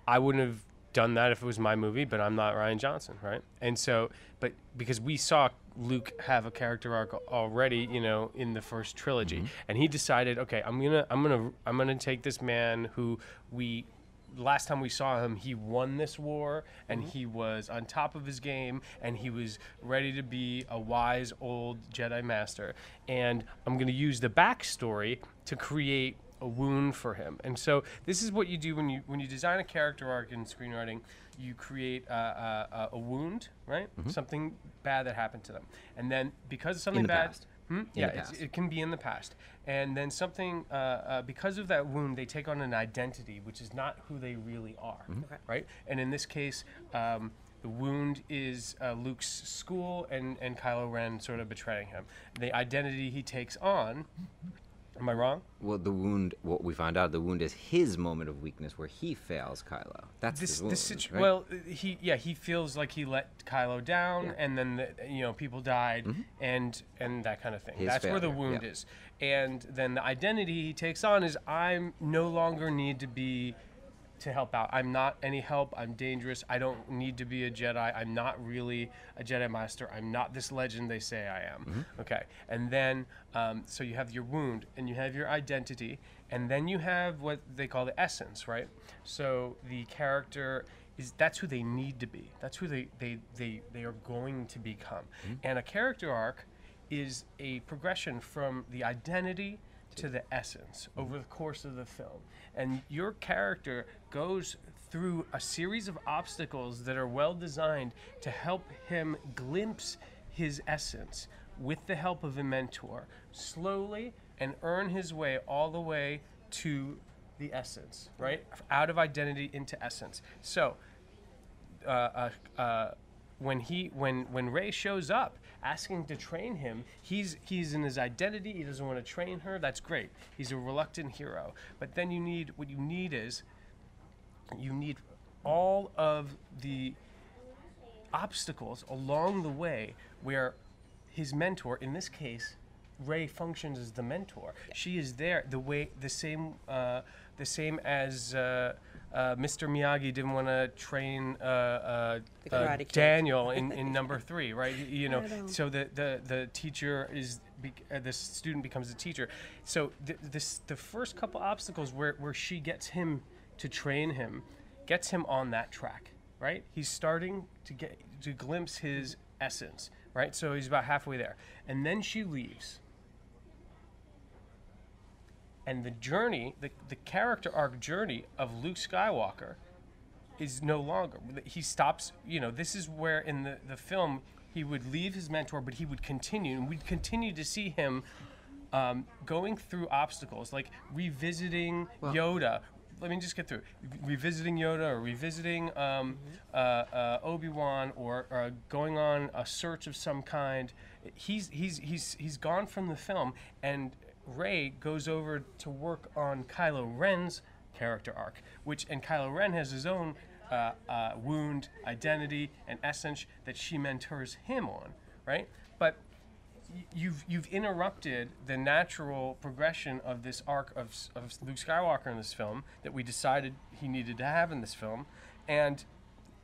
I wouldn't have done that if it was my movie, but I'm not Rian Johnson, right? And so, but because we saw Luke have a character arc already, you know, in the first trilogy, mm-hmm. and he decided, okay, I'm gonna, I'm gonna, I'm gonna take this man who we last time we saw him, he won this war and mm-hmm. he was on top of his game and he was ready to be a wise old Jedi Master. And I'm going to use the backstory to create a wound for him. And so this is what you do when you when you design a character arc in screenwriting. You create a, a, a wound, right? Something bad that happened to them, and then because of something the bad, past. Hmm? Yeah, it's, it can be in the past. And then something, uh, uh, because of that wound, they take on an identity, which is not who they really are, Mm-hmm. right? And in this case, um, the wound is uh, Luke's school and, and Kylo Ren sort of betraying him. The identity he takes on, am I wrong? Well, the wound. What we found out, the wound is his moment of weakness where he fails Kylo. That's this his wound. this situ- right? well he yeah he feels like he let Kylo down Yeah. Mm-hmm. and then the, you know people died and and that kind of thing His that's where the wound yeah. is and then the identity he takes on is I'm no longer need to be to help out. I'm not any help. I'm dangerous. I don't need to be a Jedi. I'm not really a Jedi Master. I'm not this legend they say I am. Mm-hmm. okay. And then um, so you have your wound and you have your identity and then you have what they call the essence right? So the character is that's who they need to be. That's who they they they, they are going to become. And a character arc is a progression from the identity to the essence over the course of the film and your character goes through a series of obstacles that are well designed to help him glimpse his essence with the help of a mentor slowly and earn his way all the way to the essence, right? Out of identity into essence. So, uh, uh, uh, when he when when Rey shows up asking to train him, he's he's in his identity. He doesn't want to train her. That's great. He's a reluctant hero. But then you need what you need is you need all of the obstacles along the way where his mentor, in this case, Rey functions as the mentor. She is there the way the same uh, the same as uh, uh, Mr. Miyagi didn't want to train uh, uh, uh, Daniel in, *laughs* in number three, right? You know, so the, the, the teacher is be, uh, the student becomes a teacher. So th- this the first couple obstacles where where she gets him to train him, gets him on that track, right? He's starting to get to glimpse his essence, right? So he's about halfway there, and then she leaves. And the journey, the, the character arc journey of Luke Skywalker is no longer. He stops, you know, this is where in the, the film he would leave his mentor, but he would continue, and we'd continue to see him um, going through obstacles, like revisiting Yoda. Let me just get through. Revisiting Yoda or revisiting um, uh, uh, Obi Wan or, or going on a search of some kind. He's, he's, he's, he's gone from the film, and Rey goes over to work on Kylo Ren's character arc, which and Kylo Ren has his own uh, uh, wound, identity, and essence that she mentors him on, right? But you've you've interrupted the natural progression of this arc of, of Luke Skywalker in this film that we decided he needed to have in this film, and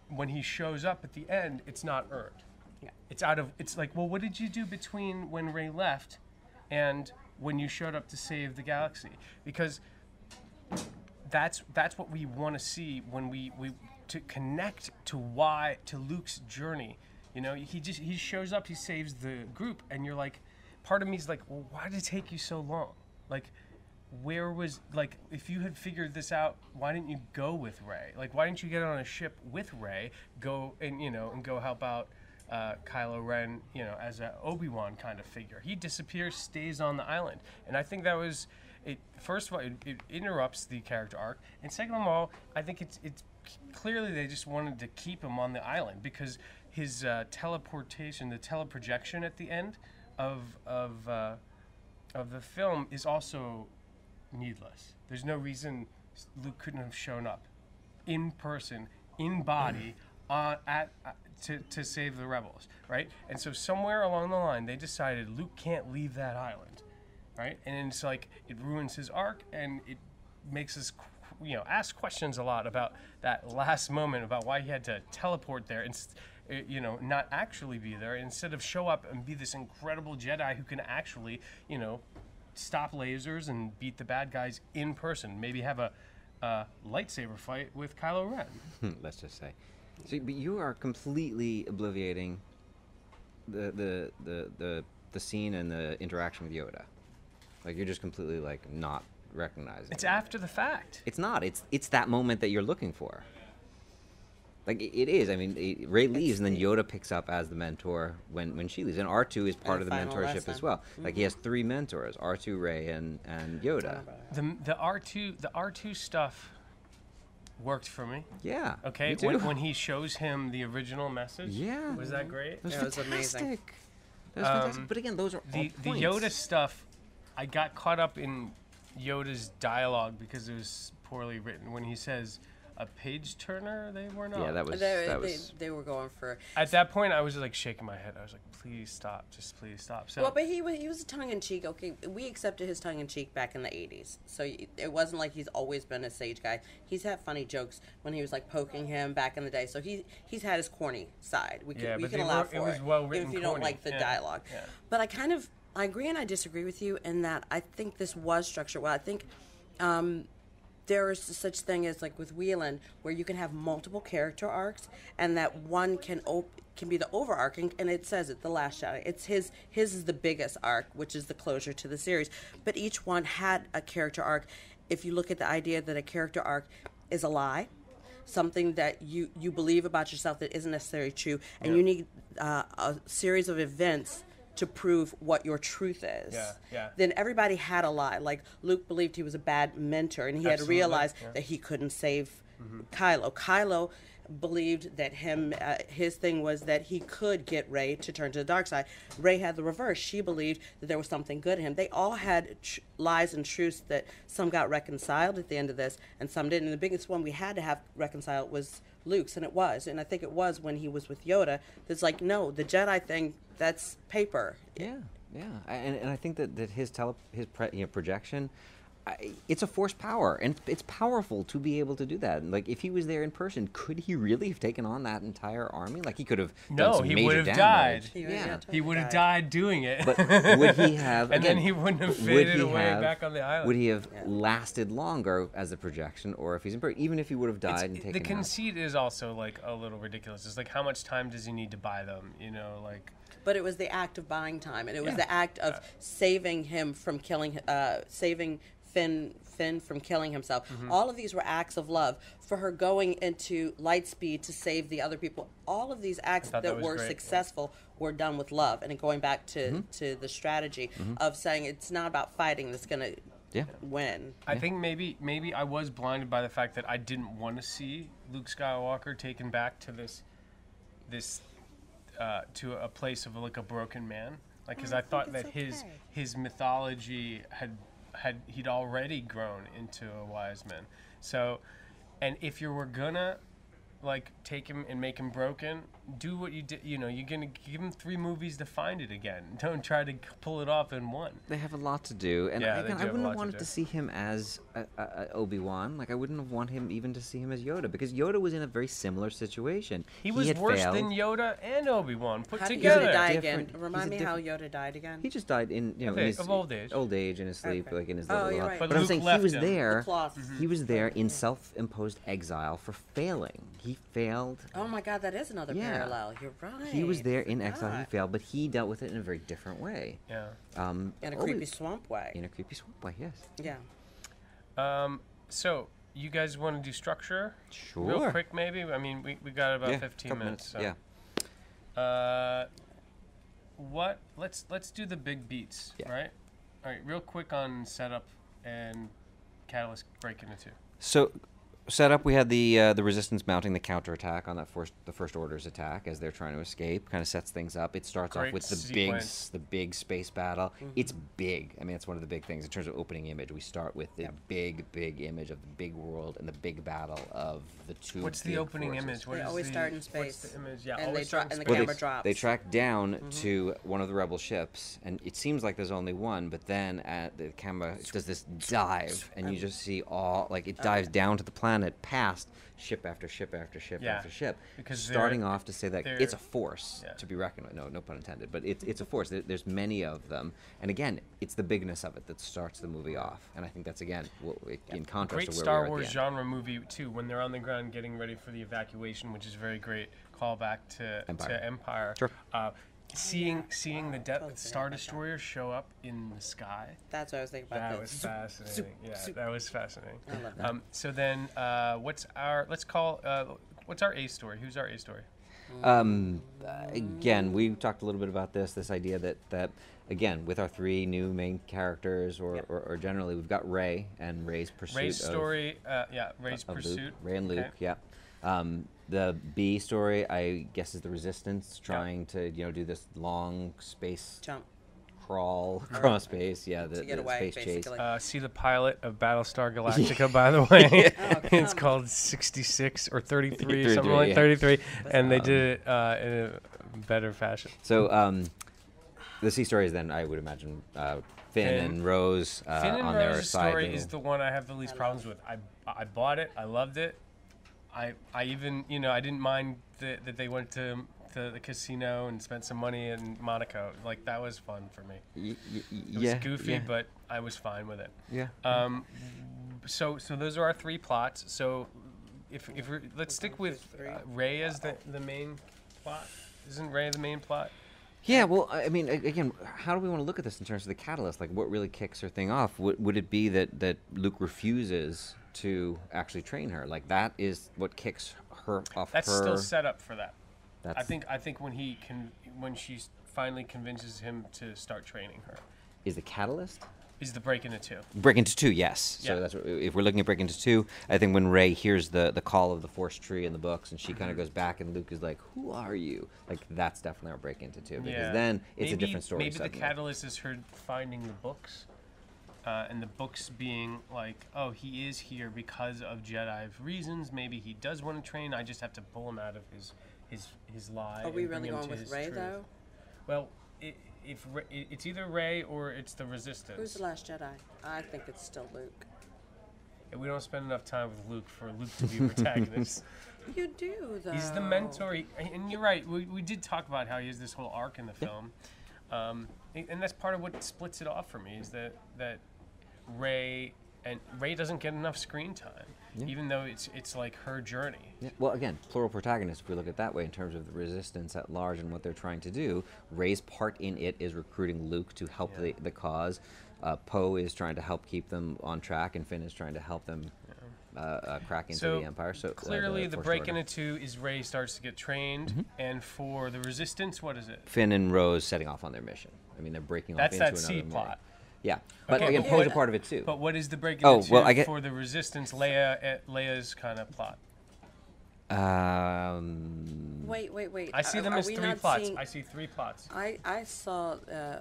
when he shows up at the end, it's not earned. Yeah. It's out of. It's like, well, what did you do between when Rey left, and when you showed up to save the galaxy? Because that's that's what we want to see when we we to connect to why to Luke's journey. You know, he just he shows up, he saves the group, and you're like, part of me is like, well, why did it take you so long? Like, where was like if you had figured this out, why didn't you go with Rey? Like why didn't you get on a ship with Rey, go and you know and go help out uh, Kylo Ren, you know, as a Obi Wan kind of figure. He disappears, stays on the island, and I think that was it. First of all, it, it interrupts the character arc, and second of all, I think it's it's clearly they just wanted to keep him on the island because his uh, teleportation, the teleprojection at the end of of uh, of the film is also needless. There's no reason Luke couldn't have shown up in person, in body, *clears throat* uh, at uh, to, to save the rebels, right? And so somewhere along the line, they decided Luke can't leave that island, right? And it's like it ruins his arc, and it makes us, you know, ask questions a lot about that last moment about why he had to teleport there and. uh, You know, not actually be there. Instead of show up and be this incredible Jedi who can actually, you know, stop lasers and beat the bad guys in person. Maybe have a uh, lightsaber fight with Kylo Ren. let's just say. So, but you are completely obliviating the the the the the scene and the interaction with Yoda. Like you're just completely like not recognizing. It's it. after the fact. It's not. It's it's that moment that you're looking for. Like it, it is. I mean, it, Rey leaves, and then Yoda picks up as the mentor when when she leaves, and R two is part of the mentorship lesson. as well. Like he has three mentors: R two, Rey, and and Yoda. The the R two the R two stuff worked for me. Yeah. Okay, me too. when, when he shows him the original message. Yeah. Was that great? That was Yeah, it was amazing. fantastic. That was fantastic. Um, But again, those are The all the. Yoda stuff, I got caught up in Yoda's dialogue because it was poorly written. When he says a page turner, they were not. Yeah, that was They, that they, was. they were going for. At that point, I was just like shaking my head. I was like, "Please stop! Just please stop!" So Well, but he was he was a tongue in cheek. Okay, we accepted his tongue in cheek back in the '80s, so it wasn't like he's always been a sage guy. He's had funny jokes when he was like poking him back in the day. So he he's had his corny side. We can Yeah, we but can they allow were- for it was well-written if you don't like the Yeah, dialogue. yeah. But I kind of I agree and I disagree with you in that I think this was structured well. I think. Um, there is such thing as like with Whelan, where you can have multiple character arcs, and that one can op- can be the overarching, and it says it, the Last Jedi. It's his his is the biggest arc, which is the closure to the series. But each one had a character arc. If you look at the idea that a character arc is a lie, something that you you believe about yourself that isn't necessarily true, and you need uh, a series of events to prove what your truth is. Yeah, yeah. Then everybody had a lie. Like Luke believed he was a bad mentor, and he had to realize yeah. that he couldn't save Kylo. Kylo believed that him uh, his thing was that he could get Rey to turn to the dark side. Rey had the reverse. She believed that there was something good in him. They all had tr- lies and truths that some got reconciled at the end of this, and some didn't. And the biggest one we had to have reconciled was Luke's, and it was. And I think it was when he was with Yoda. That's like, no, the Jedi thing. That's paper. Yeah, yeah, and, and I think that, that his tele his pre, you know, projection, it's a force power, and it's powerful to be able to do that. Like if he was there in person, could he really have taken on that entire army? Like he could have. done No, some he major would have damage. died. He would- Yeah. yeah, he would have died. died doing it. But would he *laughs* have? and then again, he wouldn't have would faded he away have- back on the island. Would he have lasted longer as a projection, or if he's in person, even if he would have It's- died and taken the out? conceit is also like a little ridiculous. It's like how much time does he need to buy them? You know, like But it was the act of buying time, and it was Yeah. the act of saving him from killing, uh, saving Finn Finn from killing himself. Mm-hmm. All of these were acts of love for her going into Lightspeed to save the other people. All of these acts that, that were great. successful were done with love, and going back to Mm-hmm. to the strategy of saying it's not about fighting that's going to Yeah. win. I think maybe maybe I was blinded by the fact that I didn't want to see Luke Skywalker taken back to this this uh, to a place of like a broken man. Like, because I, thought it's that his his mythology had had he'd already grown into a wise man. So, and if you were gonna like take him and make him broken, do what you did. You know, you're gonna give him three movies to find it again. *laughs* Don't try to pull it off in one. They have a lot to do, and Yeah, I, again, do I wouldn't have wanted do. to see him as Obi Wan. Like I wouldn't have wanted him even to see him as Yoda because Yoda was in a very similar situation. He he was had worse failed. than Yoda and Obi Wan put How did together. Yoda die again? Different- Remind he's me a how Yoda died again. He just died in you know Okay, in his of old age. old age in his sleep, Okay. like in his Oh, little. you're right. But But I'm saying he was him. there. The cloth. Mm-hmm. He was there in self-imposed exile for failing. He failed. Oh my God, that is another Yeah. Parallel. You're right. He was there in exile. He failed, but he dealt with it in a very different way. Yeah. Um, in a Obi- creepy swamp way. In a creepy swamp way, yes. Yeah. Um, so you guys want to do structure? Sure. Real quick, maybe. I mean, we, we got about yeah, 15 couple minutes. so. Yeah. Uh, what? Let's let's do the big beats, Yeah. right? All right, real quick on setup and catalyst break into two. So, setup we had the uh, the resistance mounting the counterattack on that first the first order's attack as they're trying to escape. Kind of sets things up. It starts Great off with the big sequence. s- the big space battle. Mm-hmm. It's big. I mean, it's one of the big things in terms of opening image. We start with the big big image of the big world and the big battle of the two. What's the opening forces. image? What They always the, start in What's space. the image? Yeah, And they always dro- start in and the space. Well, they, drops. They track down mm-hmm. to one of the rebel ships, and it seems like there's only one. But then at the camera does this dive, and you just see all like it dives down to the planet, past ship after ship after ship Yeah, after ship, because starting off to say that it's a force yeah. to be reckoned with. No, no pun intended. But it's it's a force. There, there's many of them, and again, it's the bigness of it that starts the movie off. And I think that's again w- w- in contrast Great to where Star we Wars at the end. genre movie too. When they're on the ground getting ready for the evacuation, which is a very great callback to Empire. to Empire. Sure. Uh, seeing seeing the Death Totally Star forgot about Destroyer show up in the sky. That's what I was thinking about. That the was zoop, fascinating. zoop, Yeah, zoop. that was fascinating. I love that. Um, so then, uh, what's our? Let's call. Uh, what's our A story? Who's our A story? Um, uh, again, we talked a little bit about this. This idea that that again with our three new main characters, or, Yep. or, or generally we've got Rey and Rey's pursuit Rey's of, story. Uh, yeah, Rey's of pursuit. Luke. Rey and Luke. Okay. Yeah. Um, the B story, I guess, is the Resistance trying to you know do this long space Jump. crawl *laughs* across space. Yeah, the, To get the away, space chase. Uh, see the pilot of Battlestar Galactica, by the way. *laughs* Oh, *laughs* it's come called 66 or 33, something 33, like yeah. 33. And they Um, did it uh, in a better fashion. So um, the C story is then I would imagine uh, Finn, Finn. and Rose uh, Finn and on their side. story is the one I have the least problems with. I, I bought it. I loved it. I, I even, you know, I didn't mind that, that they went to, to the casino and spent some money in Monaco. Like, that was fun for me. Y- y- y- It yeah, was goofy, yeah, but I was fine with it. yeah. Um, so so those are our three plots. So if if we're, let's stick with uh, Rey as the the main plot. Isn't Rey the main plot? Yeah, well, I I mean, again, how do we want to look at this in terms of the catalyst? Like, what really kicks her thing off? Would, would it be that, that Luke refuses to actually train her? Like, that is what kicks her off That's her. still set up for that. that's, I think I think when he can when she finally convinces him to start training her is the catalyst. is the break into two. Break into two, yes. Yeah. So that's what, if we're looking at break into two. I think when Rey hears the the call of the Force tree in the books, and she kind Mm-hmm. of goes back, and Luke is like, "Who are you?" Like that's definitely our break into two because Yeah. then it's maybe, a different story. Maybe the catalyst is her finding the books, uh, and the books being like, oh, he is here because of Jedi reasons. Maybe he does want to train. I just have to pull him out of his his his lie. Are we really going with Rey though? Well, i if Ra- it's either Rey or it's the Resistance. Who's the last Jedi? I think it's still Luke. And we don't spend enough time with Luke for Luke to be a protagonist. *laughs* You do though. He's the mentor, he, and you're right. We, we did talk about how he has this whole arc in the film, um, and and that's part of what splits it off for me is that that Rey and Rey doesn't get enough screen time, even though it's it's like her journey. Yeah, well, again, plural protagonist. If we look at it that way, in terms of the resistance at large and what they're trying to do, Rey's part in it is recruiting Luke to help Yeah. the, the cause. Uh, Poe is trying to help keep them on track, and Finn is trying to help them uh, uh, crack into so the Empire. So uh, clearly, the First break into two is Rey starts to get trained, Mm-hmm. and for the Resistance, what is it? Finn and Rose setting off on their mission. I mean, they're breaking That's off that into C another plot. plot. Yeah, but Okay, again, but Poe's a part of it too. But what is the break Oh, well, I get- for the Resistance? Leia, eh, Leia's kind of plot. Um, Wait, wait, wait. I see Are- them are as we three plots. seeing- I see three plots. I I saw uh,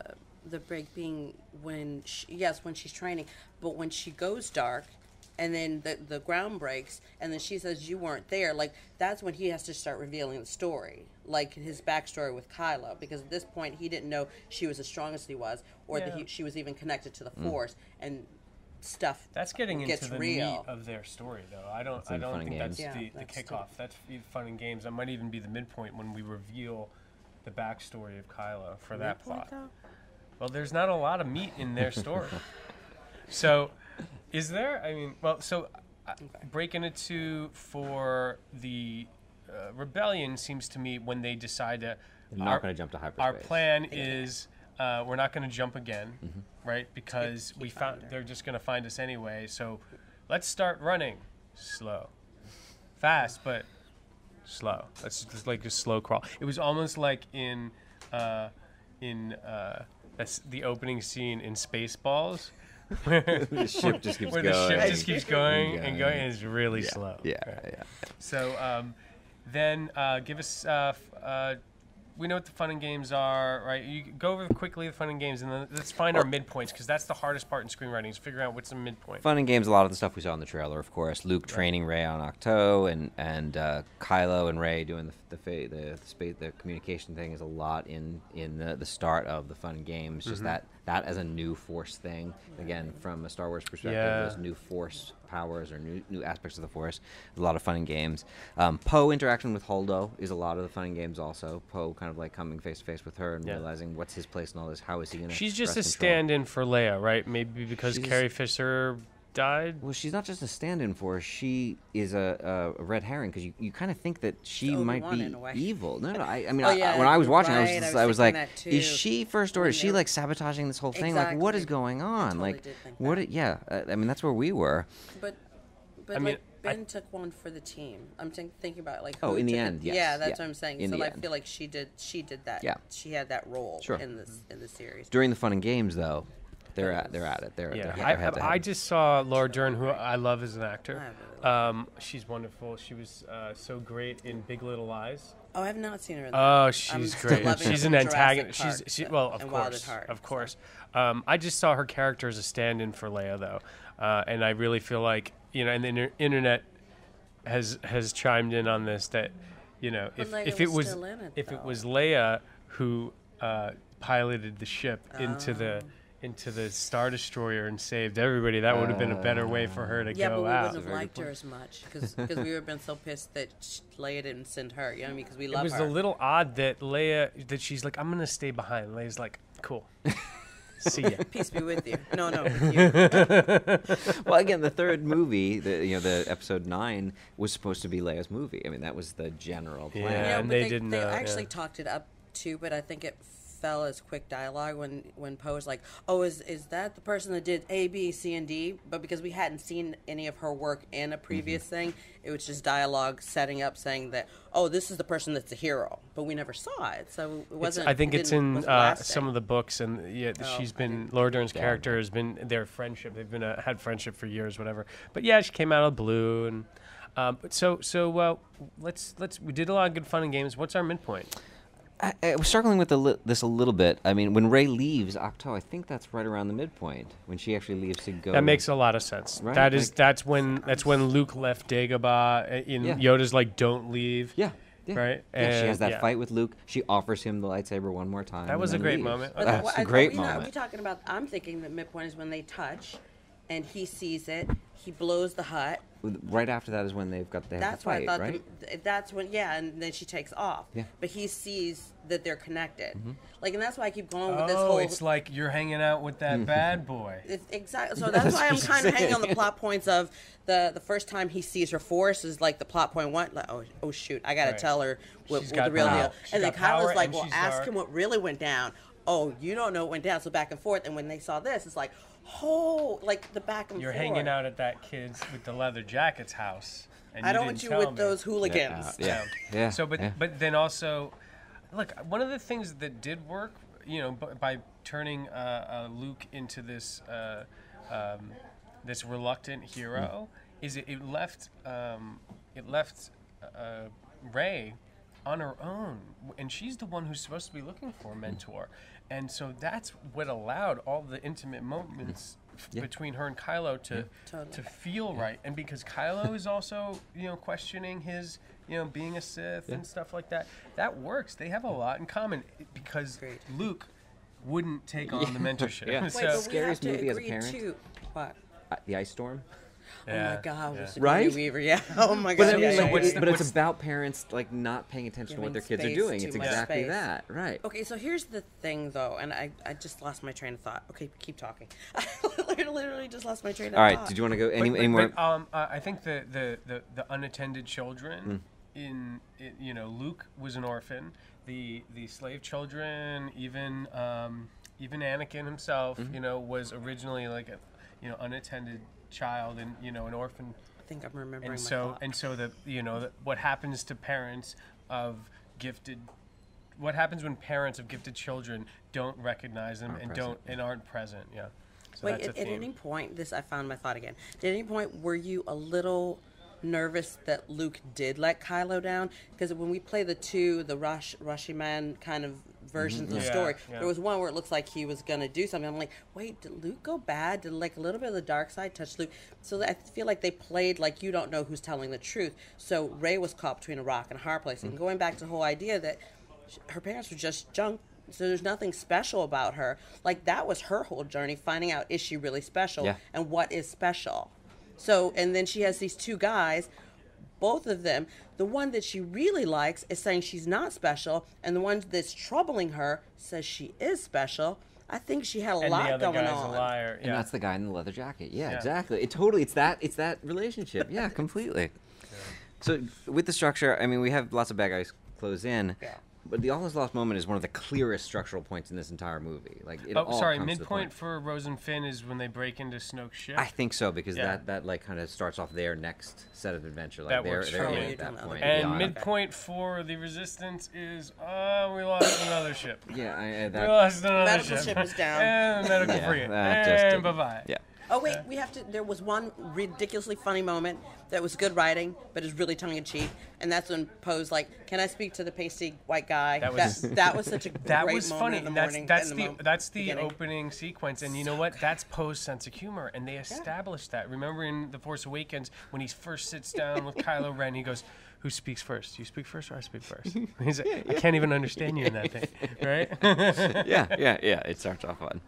the break being when she, yes when she's training, but when she goes dark, and then the the ground breaks, and then she says you weren't there. Like that's when he has to start revealing the story, like his backstory with Kylo, because at this point he didn't know she was as strong as he was, or that he, she was even connected to the Force and stuff. That's getting gets into the real. meat of their story, though. I don't. That's I don't think and that's games. the, Yeah, the that's kickoff. That's fun and games. That might even be the midpoint when we reveal the backstory of Kylo for that plot. though? Well, there's not a lot of meat in their story. *laughs* so, is there? I mean, well, so uh, breaking it to for the uh, rebellion seems to me when they decide to. they're not going to jump to hyperspace. our plan is uh, we're not going to jump again, Mm-hmm. right? Because we found finding her. they're just going to find us anyway. So let's start running. Slow. Fast, but slow. That's just like a slow crawl. It was almost like in uh, in uh, that's the opening scene in Spaceballs. Where *laughs* The ship just keeps where the going. ship just keeps going and Going. going, and it's really yeah, slow. Yeah, Right. yeah. So um, then uh, give us. Uh, uh, we know what the fun and games are, right? You go over quickly the fun and games, and then let's find our midpoints because that's the hardest part in screenwriting is figuring out what's the midpoint. Fun and games. A lot of the stuff we saw in the trailer, of course. Luke training Rey on Ahch-To, and and uh, Kylo and Rey doing the the the, the, space, the communication thing is a lot in in the, the start of the fun and games. Just that that as a new Force thing. Again, from a Star Wars perspective, Yeah. those new Force powers or new new aspects of the Force. A lot of fun and games. Um, Poe interaction with Holdo is a lot of the fun and games. Also, Poe kind of like coming face to face with her and Yeah. realizing what's his place in all this. How is he gonna? She's just a stand-in for Leia, right? Maybe because She's- Carrie Fisher died. Well, she's not just a stand-in for her. She is a, a, a red herring because you, you kind of think that she Obi-Wan might be in a way. evil. No, no. I, I *laughs* mean, Oh, I, when I was you're watching, I was right, I was I was like, is she first or is she like sabotaging this whole thing? Like, what is going on? totally like, did think what? that. It, yeah, uh, I mean, that's where we were. But but I mean, like I- Ben took one for the team. I'm think, thinking about like Oh, in the end, yes, Yeah, that's yeah, what I'm saying. in so the I end. feel like she did she did that. Yeah. She had that role Sure. in this in the series. During the fun and games, though, they're at they're at it. They're Yeah, they're, they're I, head to I, I just saw Laura Dern, who I love as an actor. I really love Um, she's wonderful. She was uh, so great in Big Little Lies. Oh, I have not seen her. In that. Oh, I'm she's *laughs* great. She's an from Jurassic antagonist. She's she, well, of and Wild at course, Heart, of so. course. Um, I just saw her character as a stand-in for Leia, though, uh, and I really feel like you know, and the inter- internet has has chimed in on this that you know, if Leia if it was was it, if it was Leia who uh, piloted the ship into the Oh. Into the Star Destroyer and saved everybody, that would have been a better way for her to Yeah, go out. Yeah, but we out. wouldn't have liked her as much because *laughs* we would have been so pissed that sh- Leia didn't send her. You know what I mean? Because we love her. It was her. a little odd that Leia that she's like, I'm gonna stay behind. Leia's like, cool. *laughs* See ya. Peace be with you. No, no, *laughs* you. well, again, the third movie, the you know, the episode nine was supposed to be Leia's movie. I mean, that was the general plan. Yeah, Yeah, and but they they, didn't, They uh, actually yeah. talked it up too, but I think it fell as quick dialogue when when Poe was like, "Oh, is is that the person that did A, B, C, and D?" But because we hadn't seen any of her work in a previous Mm-hmm. thing, it was just dialogue setting up saying that, "Oh, this is the person that's the hero," but we never saw it, so it wasn't. I think it it's in wasn't uh, some of the books, and yeah, Oh, she's I been Laura Dern's Yeah. character has been their friendship. They've been uh, had friendship for years, whatever. But yeah, she came out of the blue, and um, so so uh, let's let's we did a lot of good fun and games. What's our midpoint? I, I was struggling with the li- this a little bit. I mean, when Rey leaves Ahch-To, I think that's right around the midpoint when she actually leaves to go. That makes a lot of sense. Right, That is like- that's when that's when Luke left Dagobah. uh, In Yeah. Yoda's like, "Don't leave." Yeah. Yeah. Right? Yeah, she has that yeah. fight with Luke. She offers him the lightsaber one more time. That was a great leaves. moment. But That's what- a I- great we not- moment. we talking about? I'm thinking the midpoint is when they touch, and he sees it. He blows the hut. Right after that is when they've got they have That's the why fight, I thought. right? The, that's when, yeah, and then she takes off. Yeah. Mm-hmm. But he sees that they're connected. Like, and that's why I keep going with this Oh, whole. it's like you're hanging out with that bad boy. It's exactly. So *laughs* that's why I'm kind of hanging on the plot points of the the first time he sees her force is like the plot point one. Like, oh, oh shoot, I got to Right. tell her what, She's what got the real power. deal. She's And then got power Kylo's like, well, ask dark. him what really went down. Oh, you don't know what went down. So back and forth. And when they saw this, it's like, oh, like the back and You're forth. hanging out at that kid's with the leather jacket's house. And I you don't want you with me. those hooligans. Yeah. Yeah. Yeah. So, but yeah. but then also, look, one of the things that did work, you know, b- by turning uh, uh, Luke into this uh, um, this reluctant hero, is it, it left um, it left uh, Rey on her own, and she's the one who's supposed to be looking for a mentor, and so that's what allowed all the intimate moments. f- Yeah. Between her and Kylo to Totally. to feel right, and because Kylo is also you know questioning his you know being a Sith and stuff like that, that works. They have a lot in common because Agreed. Luke wouldn't take on the *laughs* mentorship. Yeah. *laughs* so, Wait, but we Scariest have to movie as a agree parent? too. What? Uh, the ice storm. Oh yeah, my God, yeah. was Right? Weaver? Yeah. *laughs* Oh my But God. I mean, yeah, like, yeah, what's yeah. the- but it's about parents like not paying attention to what their kids are doing. It's exactly space. that, right? Okay, so here's the thing, though, and I, I just lost my train of thought. Okay, keep talking. *laughs* I literally just lost my train of thought. All right. thought. Did you want to go any, But- but- more? but, um, uh, I think the, the, the, the unattended children in, in you know Luke was an orphan. The the slave children, even um, even Anakin himself, Mm-hmm. you know, was originally like a you know unattended child and you know an orphan I think I'm remembering and my so thought. and so the you know the, what happens to parents of gifted what happens when parents of gifted children don't recognize them Aren't and present, don't and aren't present yeah so Wait, that's at, a at any point, this I found my thought again. At any point, were you a little nervous that Luke did let Kylo down? Because when we play the two, the Rush Rashomon kind of versions of the Mm-hmm. Yeah, story, yeah. there was one where it looks like he was gonna do something. I'm like, wait, did Luke go bad? Did like a little bit of the dark side touch Luke? So I feel like they played like you don't know who's telling the truth. So Rey was caught between a rock and a hard place. Mm-hmm. And going back to the whole idea that sh- her parents were just junk so there's nothing special about her like that was her whole journey finding out is she really special Yeah. and what is special so and then she has these two guys both of them the one that she really likes is saying she's not special and the one that's troubling her says she is special i think she had a and lot the other going guy's on a liar And that's the guy in the leather jacket. Yeah, Yeah. exactly. It totally. It's that. It's that relationship. Yeah, *laughs* completely. So with the structure, I mean, we have lots of bad guys close in. Yeah. But the all is lost moment is one of the clearest structural points in this entire movie. Like, it oh all sorry comes to the midpoint point. for Rose and Finn is when they break into Snoke's ship I think so because Yeah. that that like kind of starts off their next set of adventure. Like That they're works they're for in me. at that And point. and beyond. midpoint for the resistance is uh we lost another ship Yeah, I, I, we lost another Medical ship. ship is down. *laughs* and medical Yeah, frigate and bye bye yeah. oh wait we have to there was one ridiculously funny moment that was good writing but is really tongue-in-cheek and that's when poe's like can i speak to the pasty white guy? That was- that, *laughs* that was such a that great was moment funny in the that's morning that's in the, mo- that's the beginning. opening sequence and you know what? that's poe's sense of humor and they established that. Remember in the force awakens when he first sits *laughs* down with kylo ren he goes who speaks first? You speak first or i speak first? *laughs* He's like, i can't even understand you in that thing right? Yeah, yeah, yeah. It starts off on.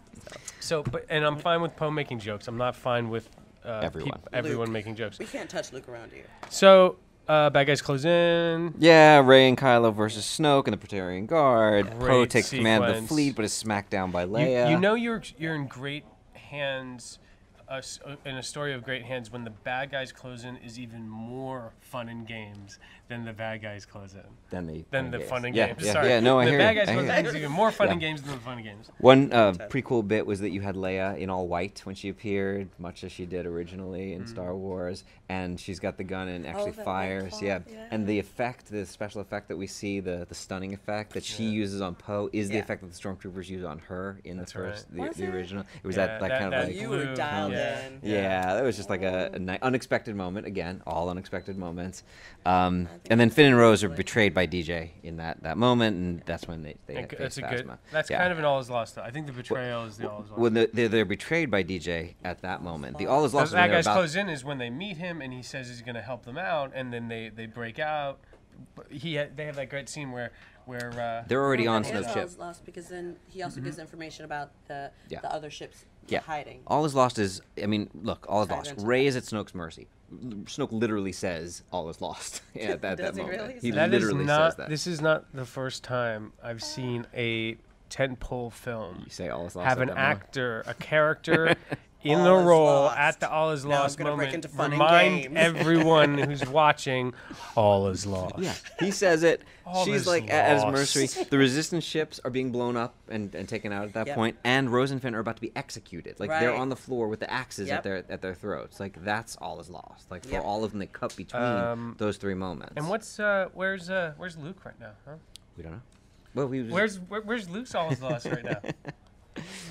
so but and i'm fine with poe making jokes. I'm not fine with uh, Everyone. peop- everyone Luke. making jokes we can't touch luke around here so uh, bad guys close in Yeah, Rey and Kylo versus Snoke and the Praetorian Guard. Poe Great takes command of the sequence. fleet, but is smacked down by You, Leia. you know you're you're in great hands. Uh, s- uh, in a story of great hands, when the bad guys close in, is even more fun and games than the bad guys close in. than the Than the games. fun and yeah, games. Yeah, Sorry, yeah, no, I the hear bad you. guys I close hear in you. even more fun Yeah. and games than the fun and games. One uh, pretty cool bit was that you had Leia in all white when she appeared, much as she did originally in Mm. Star Wars, and she's got the gun and actually that white fires. yeah. yeah. and the effect, the special effect that we see, the the stunning effect that she uses on Poe, is the effect that the stormtroopers use on her in That's the first, right. Was the, the it? original. It was Yeah, that, that, that- kind that of like. you were blue, dialed yeah. in Yeah, that was just like a, a ni- unexpected moment. Again, all unexpected moments. Um, and then Finn and Rose are betrayed by DJ in that, that moment, and that's when they, they And face that's a good. Phasma. That's Yeah. kind of an all is lost. Though. I think the betrayal is the all is lost. when the, they're, they're betrayed by DJ at that moment. The all is lost. is bad when they're guys close in is when they meet him and he says he's going to help them out, and then they, they break out. He ha- they have that great scene where where uh, They're already Well, on that Snoke's is ship. Lost because then he also gives information about the Yeah. the other ships Yeah. hiding. All is lost is. I mean, look, all is Tied lost. into Rey is at Snoke's mercy. Snoke literally says all is lost yeah, *laughs* at that, that he moment. really He say That is literally not. says that. This is not the first time I've seen a tentpole film you say all is lost. have an that moment. actor, a character *laughs* in All the role lost. at the all is lost gonna break moment. into fun and remind games. everyone *laughs* who's watching, all is lost. Yeah, he says it. All She's is like at his mercy. The resistance ships are being blown up and, and taken out at that Yep. point, and Rose and Finn are about to be executed. Like they're on the floor with the axes at their at their throats. Like that's all is lost. Like for Yep. all of them, they cut between Um, those three moments. And what's uh, where's uh, where's Luke right now? Huh? we don't know. Well, we Where's where, where's Luke's all is lost right now? *laughs*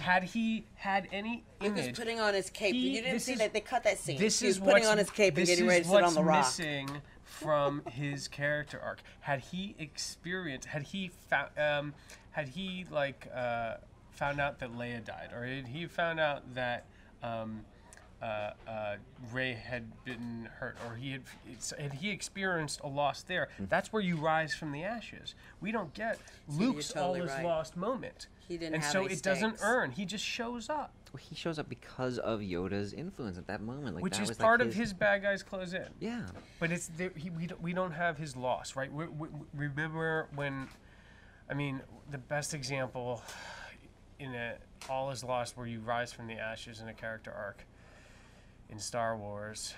Had he had any image, He was putting on his cape. He- you didn't see is- that they cut that scene. This he is was putting on his cape and getting ready to sit on the rock. missing from his character arc. Had he experienced, had he found, um, had he like uh, found out that Leia died, or had he found out that um, uh, uh, Rey had been hurt, or he had, it's, had he experienced a loss there? Hmm. That's where you rise from the ashes. We don't get Luke's totally all is right. lost moment. He didn't and have so any it doesn't earn. He just shows up, Well, he shows up because of Yoda's influence at that moment. Like which that is was, like, part of his bad guys close in. Yeah. But it's there, he, we, don't, we don't have his loss, right? We, we, we remember when, I mean, the best example in a all is lost where you rise from the ashes in a character arc in Star Wars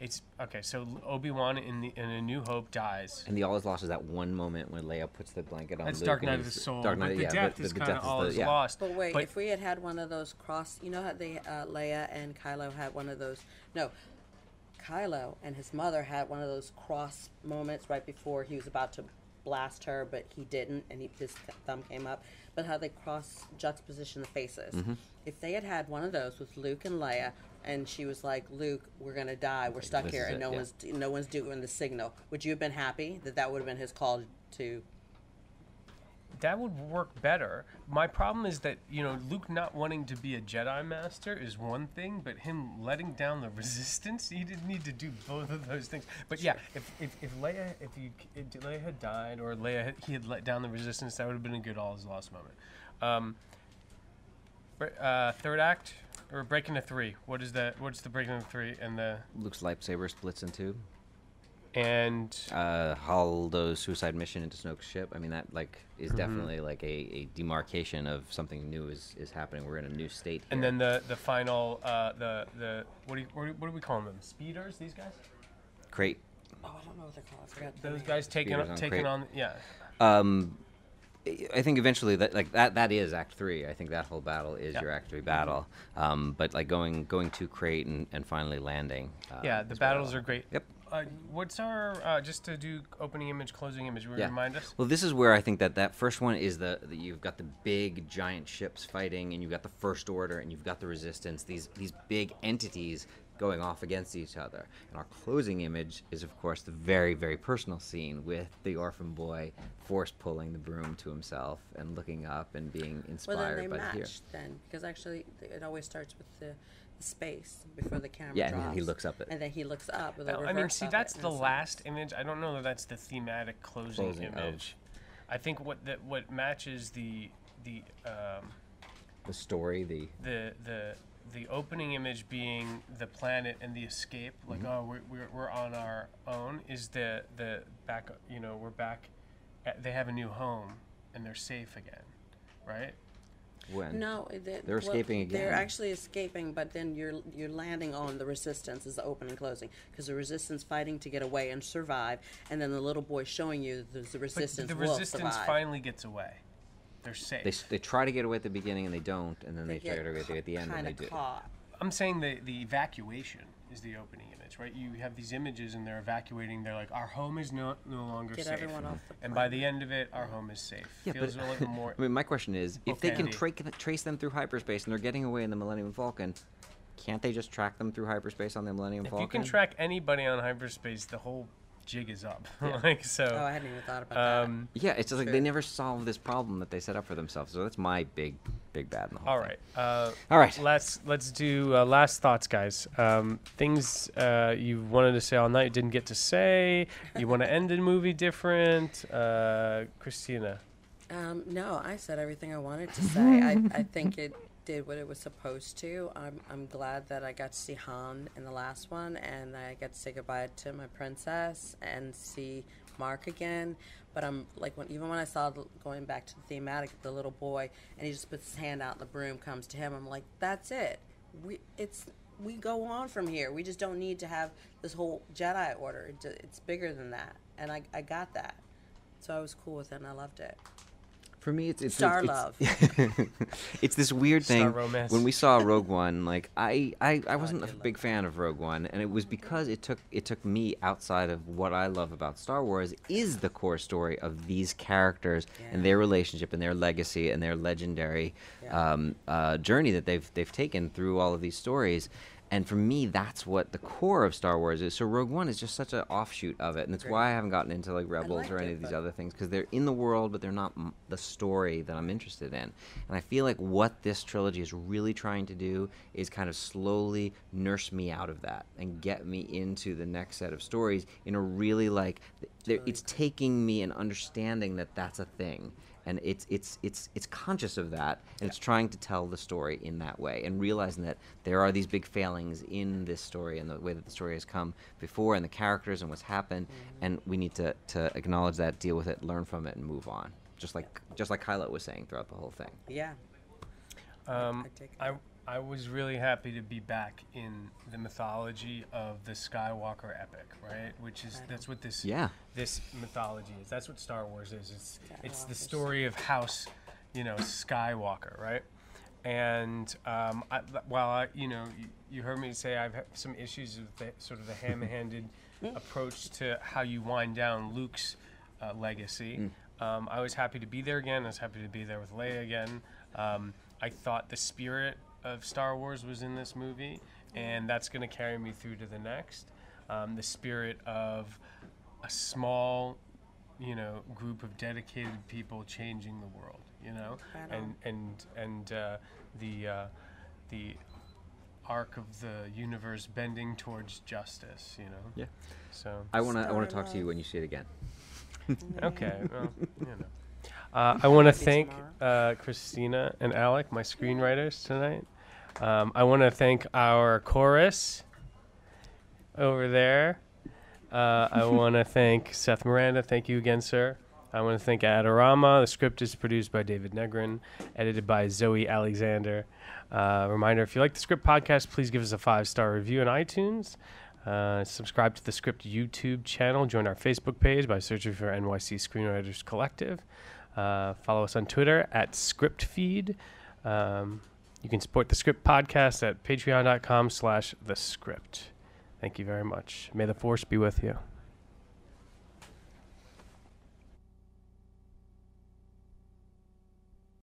it's okay. So Obi Wan in the in A New Hope dies. And the all is lost is that one moment when Leia puts the blanket on That's Luke Dark and Knight of the he's- Soul. Dark Knight, but the yeah, death but is kind of death is all the- is yeah. lost. But wait, But- if we had had one of those cross, you know how they uh, Leia and Kylo had one of those. No, Kylo and his mother had one of those cross moments right before he was about to blast her, but he didn't, and he, his thumb came up. But how they cross juxtaposition the faces. Mm-hmm. If they had had one of those with Luke and Leia, and she was like, "Luke, we're gonna die. We're stuck this here, is and it, no yeah. one's no one's doing the signal." Would you have been happy that that would have been his call to? that would work better. My problem is that you know Luke not wanting to be a Jedi Master is one thing, but him letting down the *laughs* Resistance, he didn't need to do both of those things. But yeah, if if, if Leia if you if Leia had died or Leia had, he had let down the Resistance, that would have been a good all is lost moment. Um, bre- uh, third act or breaking to three. What is that? What's the breaking to three and the Luke's lightsaber splits in two. and Uh, Holdo's suicide mission into Snoke's ship. I mean, that like is Mm-hmm. definitely like a, a demarcation of something new is, is happening. We're in a new state. Here. and then the the final uh, the the what do you, what do, what do we call them? Speeders? These guys? Crait. Oh, I don't know what they're called. I forgot. Those guys taking Speeders on, on taking Crait. on yeah. Um, I- think eventually that like that that is Act Three. I think that whole battle is Yeah. your Act Three battle. Um, but like going going to Crait and, and finally landing. Uh, Yeah, the is what I battles are great. Yep. Uh, what's our uh, just to do opening image, closing image? Will Yeah. remind us? Well, this is where I think that that first one is the, the you've got the big giant ships fighting, and you've got the First Order, and you've got the Resistance. These these big entities going off against each other. And our closing image is, of course, the very very personal scene with the orphan boy force pulling the broom to himself and looking up and being inspired Well, inspired then they by the hero. match then, because actually it always starts with the, the space before the camera Yeah, and then he looks up at- and then he looks up. With a No, I mean, see, that's the last nice. image. I don't know that that's the thematic closing, Closing of- image. I think what that what matches the the um, The story, the the the the opening image being the planet and the escape, like Mm-hmm. oh we're, we're, we're on our own, is the the back you know we're back, at, they have a new home and they're safe again, right? when No, they, They're well, again. They're actually escaping, but then you're you're landing on the resistance is the open and closing because the resistance fighting to get away and survive, and then the little boy showing you that the But resistance the will resistance survive. finally gets away. They're safe. they, s- they try to get away at the beginning and they don't, and then they, get try to get away at the end and kinda they do. Caught. I'm saying the the evacuation is the opening image, right? You have these images and they're evacuating. They're like, our home is no no longer Get safe. everyone off the and by the end of it, our home is safe. Yeah, Feels but a little more. *laughs* I mean, my question is, if they can tra- trace them through hyperspace and they're getting away in the Millennium Falcon, can't they just track them through hyperspace on the Millennium if Falcon? you can track anybody on hyperspace, the whole jig is up. *laughs* like so. Oh, I hadn't even thought about that. um, yeah, it's just like they never solve this problem that they set up for themselves. So that's my big, big bad in the whole all thing. right. Uh, All right. Let's let's do uh, last thoughts, guys. Um, things uh, you wanted to say all night, didn't get to say. You want to *laughs* end the movie different, uh, Christina. Um, no, I said everything I wanted to say. I, I think it did what it was supposed to. I'm I'm glad that I got to see Han in the last one, and I got to say goodbye to my princess and see Mark again. But I'm like when even when I saw the, going back to the thematic, the little boy, and he just puts his hand out, and the broom comes to him. I'm like, that's it. We it's we go on from here. We just don't need to have this whole Jedi Order. It, it's bigger than that, and I I got that. So I was cool with it, and I loved it. For me, it's it's Star it's, love. *laughs* it's this weird Star thing. romance. When we saw Rogue One, like I, I, I I wasn't a did love big fan of Rogue One, and it was because it took it took me outside of what I love about Star Wars is the core story of these characters and their relationship and their legacy and their legendary Yeah. um, uh, journey that they've they've taken through all of these stories. And for me, that's what the core of Star Wars is. So Rogue One is just such an offshoot of it, and it's why I haven't gotten into like Rebels or any it, of these other things because they're in the world, but they're not m- the story that I'm interested in. And I feel like what this trilogy is really trying to do is kind of slowly nurse me out of that and get me into the next set of stories in a really like it's taking me and understanding that that's a thing. And it's it's it's it's conscious of that, and it's trying to tell the story in that way, and realizing that there are these big failings in this story and the way that the story has come before, and the characters and what's happened, and we need to, to acknowledge that, deal with it, learn from it, and move on. Just like just like Kylo was saying throughout the whole thing. Yeah. Um, I take I I was really happy to be back in the mythology of the Skywalker epic, right? Which is that's what this Yeah. this mythology is. That's what Star Wars is. It's it's the story of House, you know, Skywalker, right? And um, I, while I, you know, you, you heard me say I've had some issues with the, sort of the ham-handed *laughs* approach to how you wind down Luke's uh, legacy. Um, I was happy to be there again. I was happy to be there with Leia again. Um, I thought the spirit of Star Wars was in this movie, and that's going to carry me through to the next. Um, the spirit of a small, you know, group of dedicated people changing the world. You know, Right and and and uh, the uh, the arc of the universe bending towards justice. You know. Yeah. So. I wanna I wanna talk to you when you see it again. *laughs* Okay. Well, *laughs* you know. Uh, I want to thank uh, Christina and Alec, my screenwriters tonight. Um, I want to thank our chorus over there. Uh, I *laughs* want to thank Seth Miranda. Thank you again, sir. I want to thank Adorama. The script is produced by David Negrin, edited by Zoe Alexander. Uh, reminder if you like the script podcast, please give us a five star review on iTunes. Uh, subscribe to the Script YouTube channel. Join our Facebook page by searching for NYC Screenwriters Collective. Uh, follow us on Twitter at ScriptFeed. Um, you can support the Script podcast at patreon.com slash the script. Thank you very much. May the force be with you.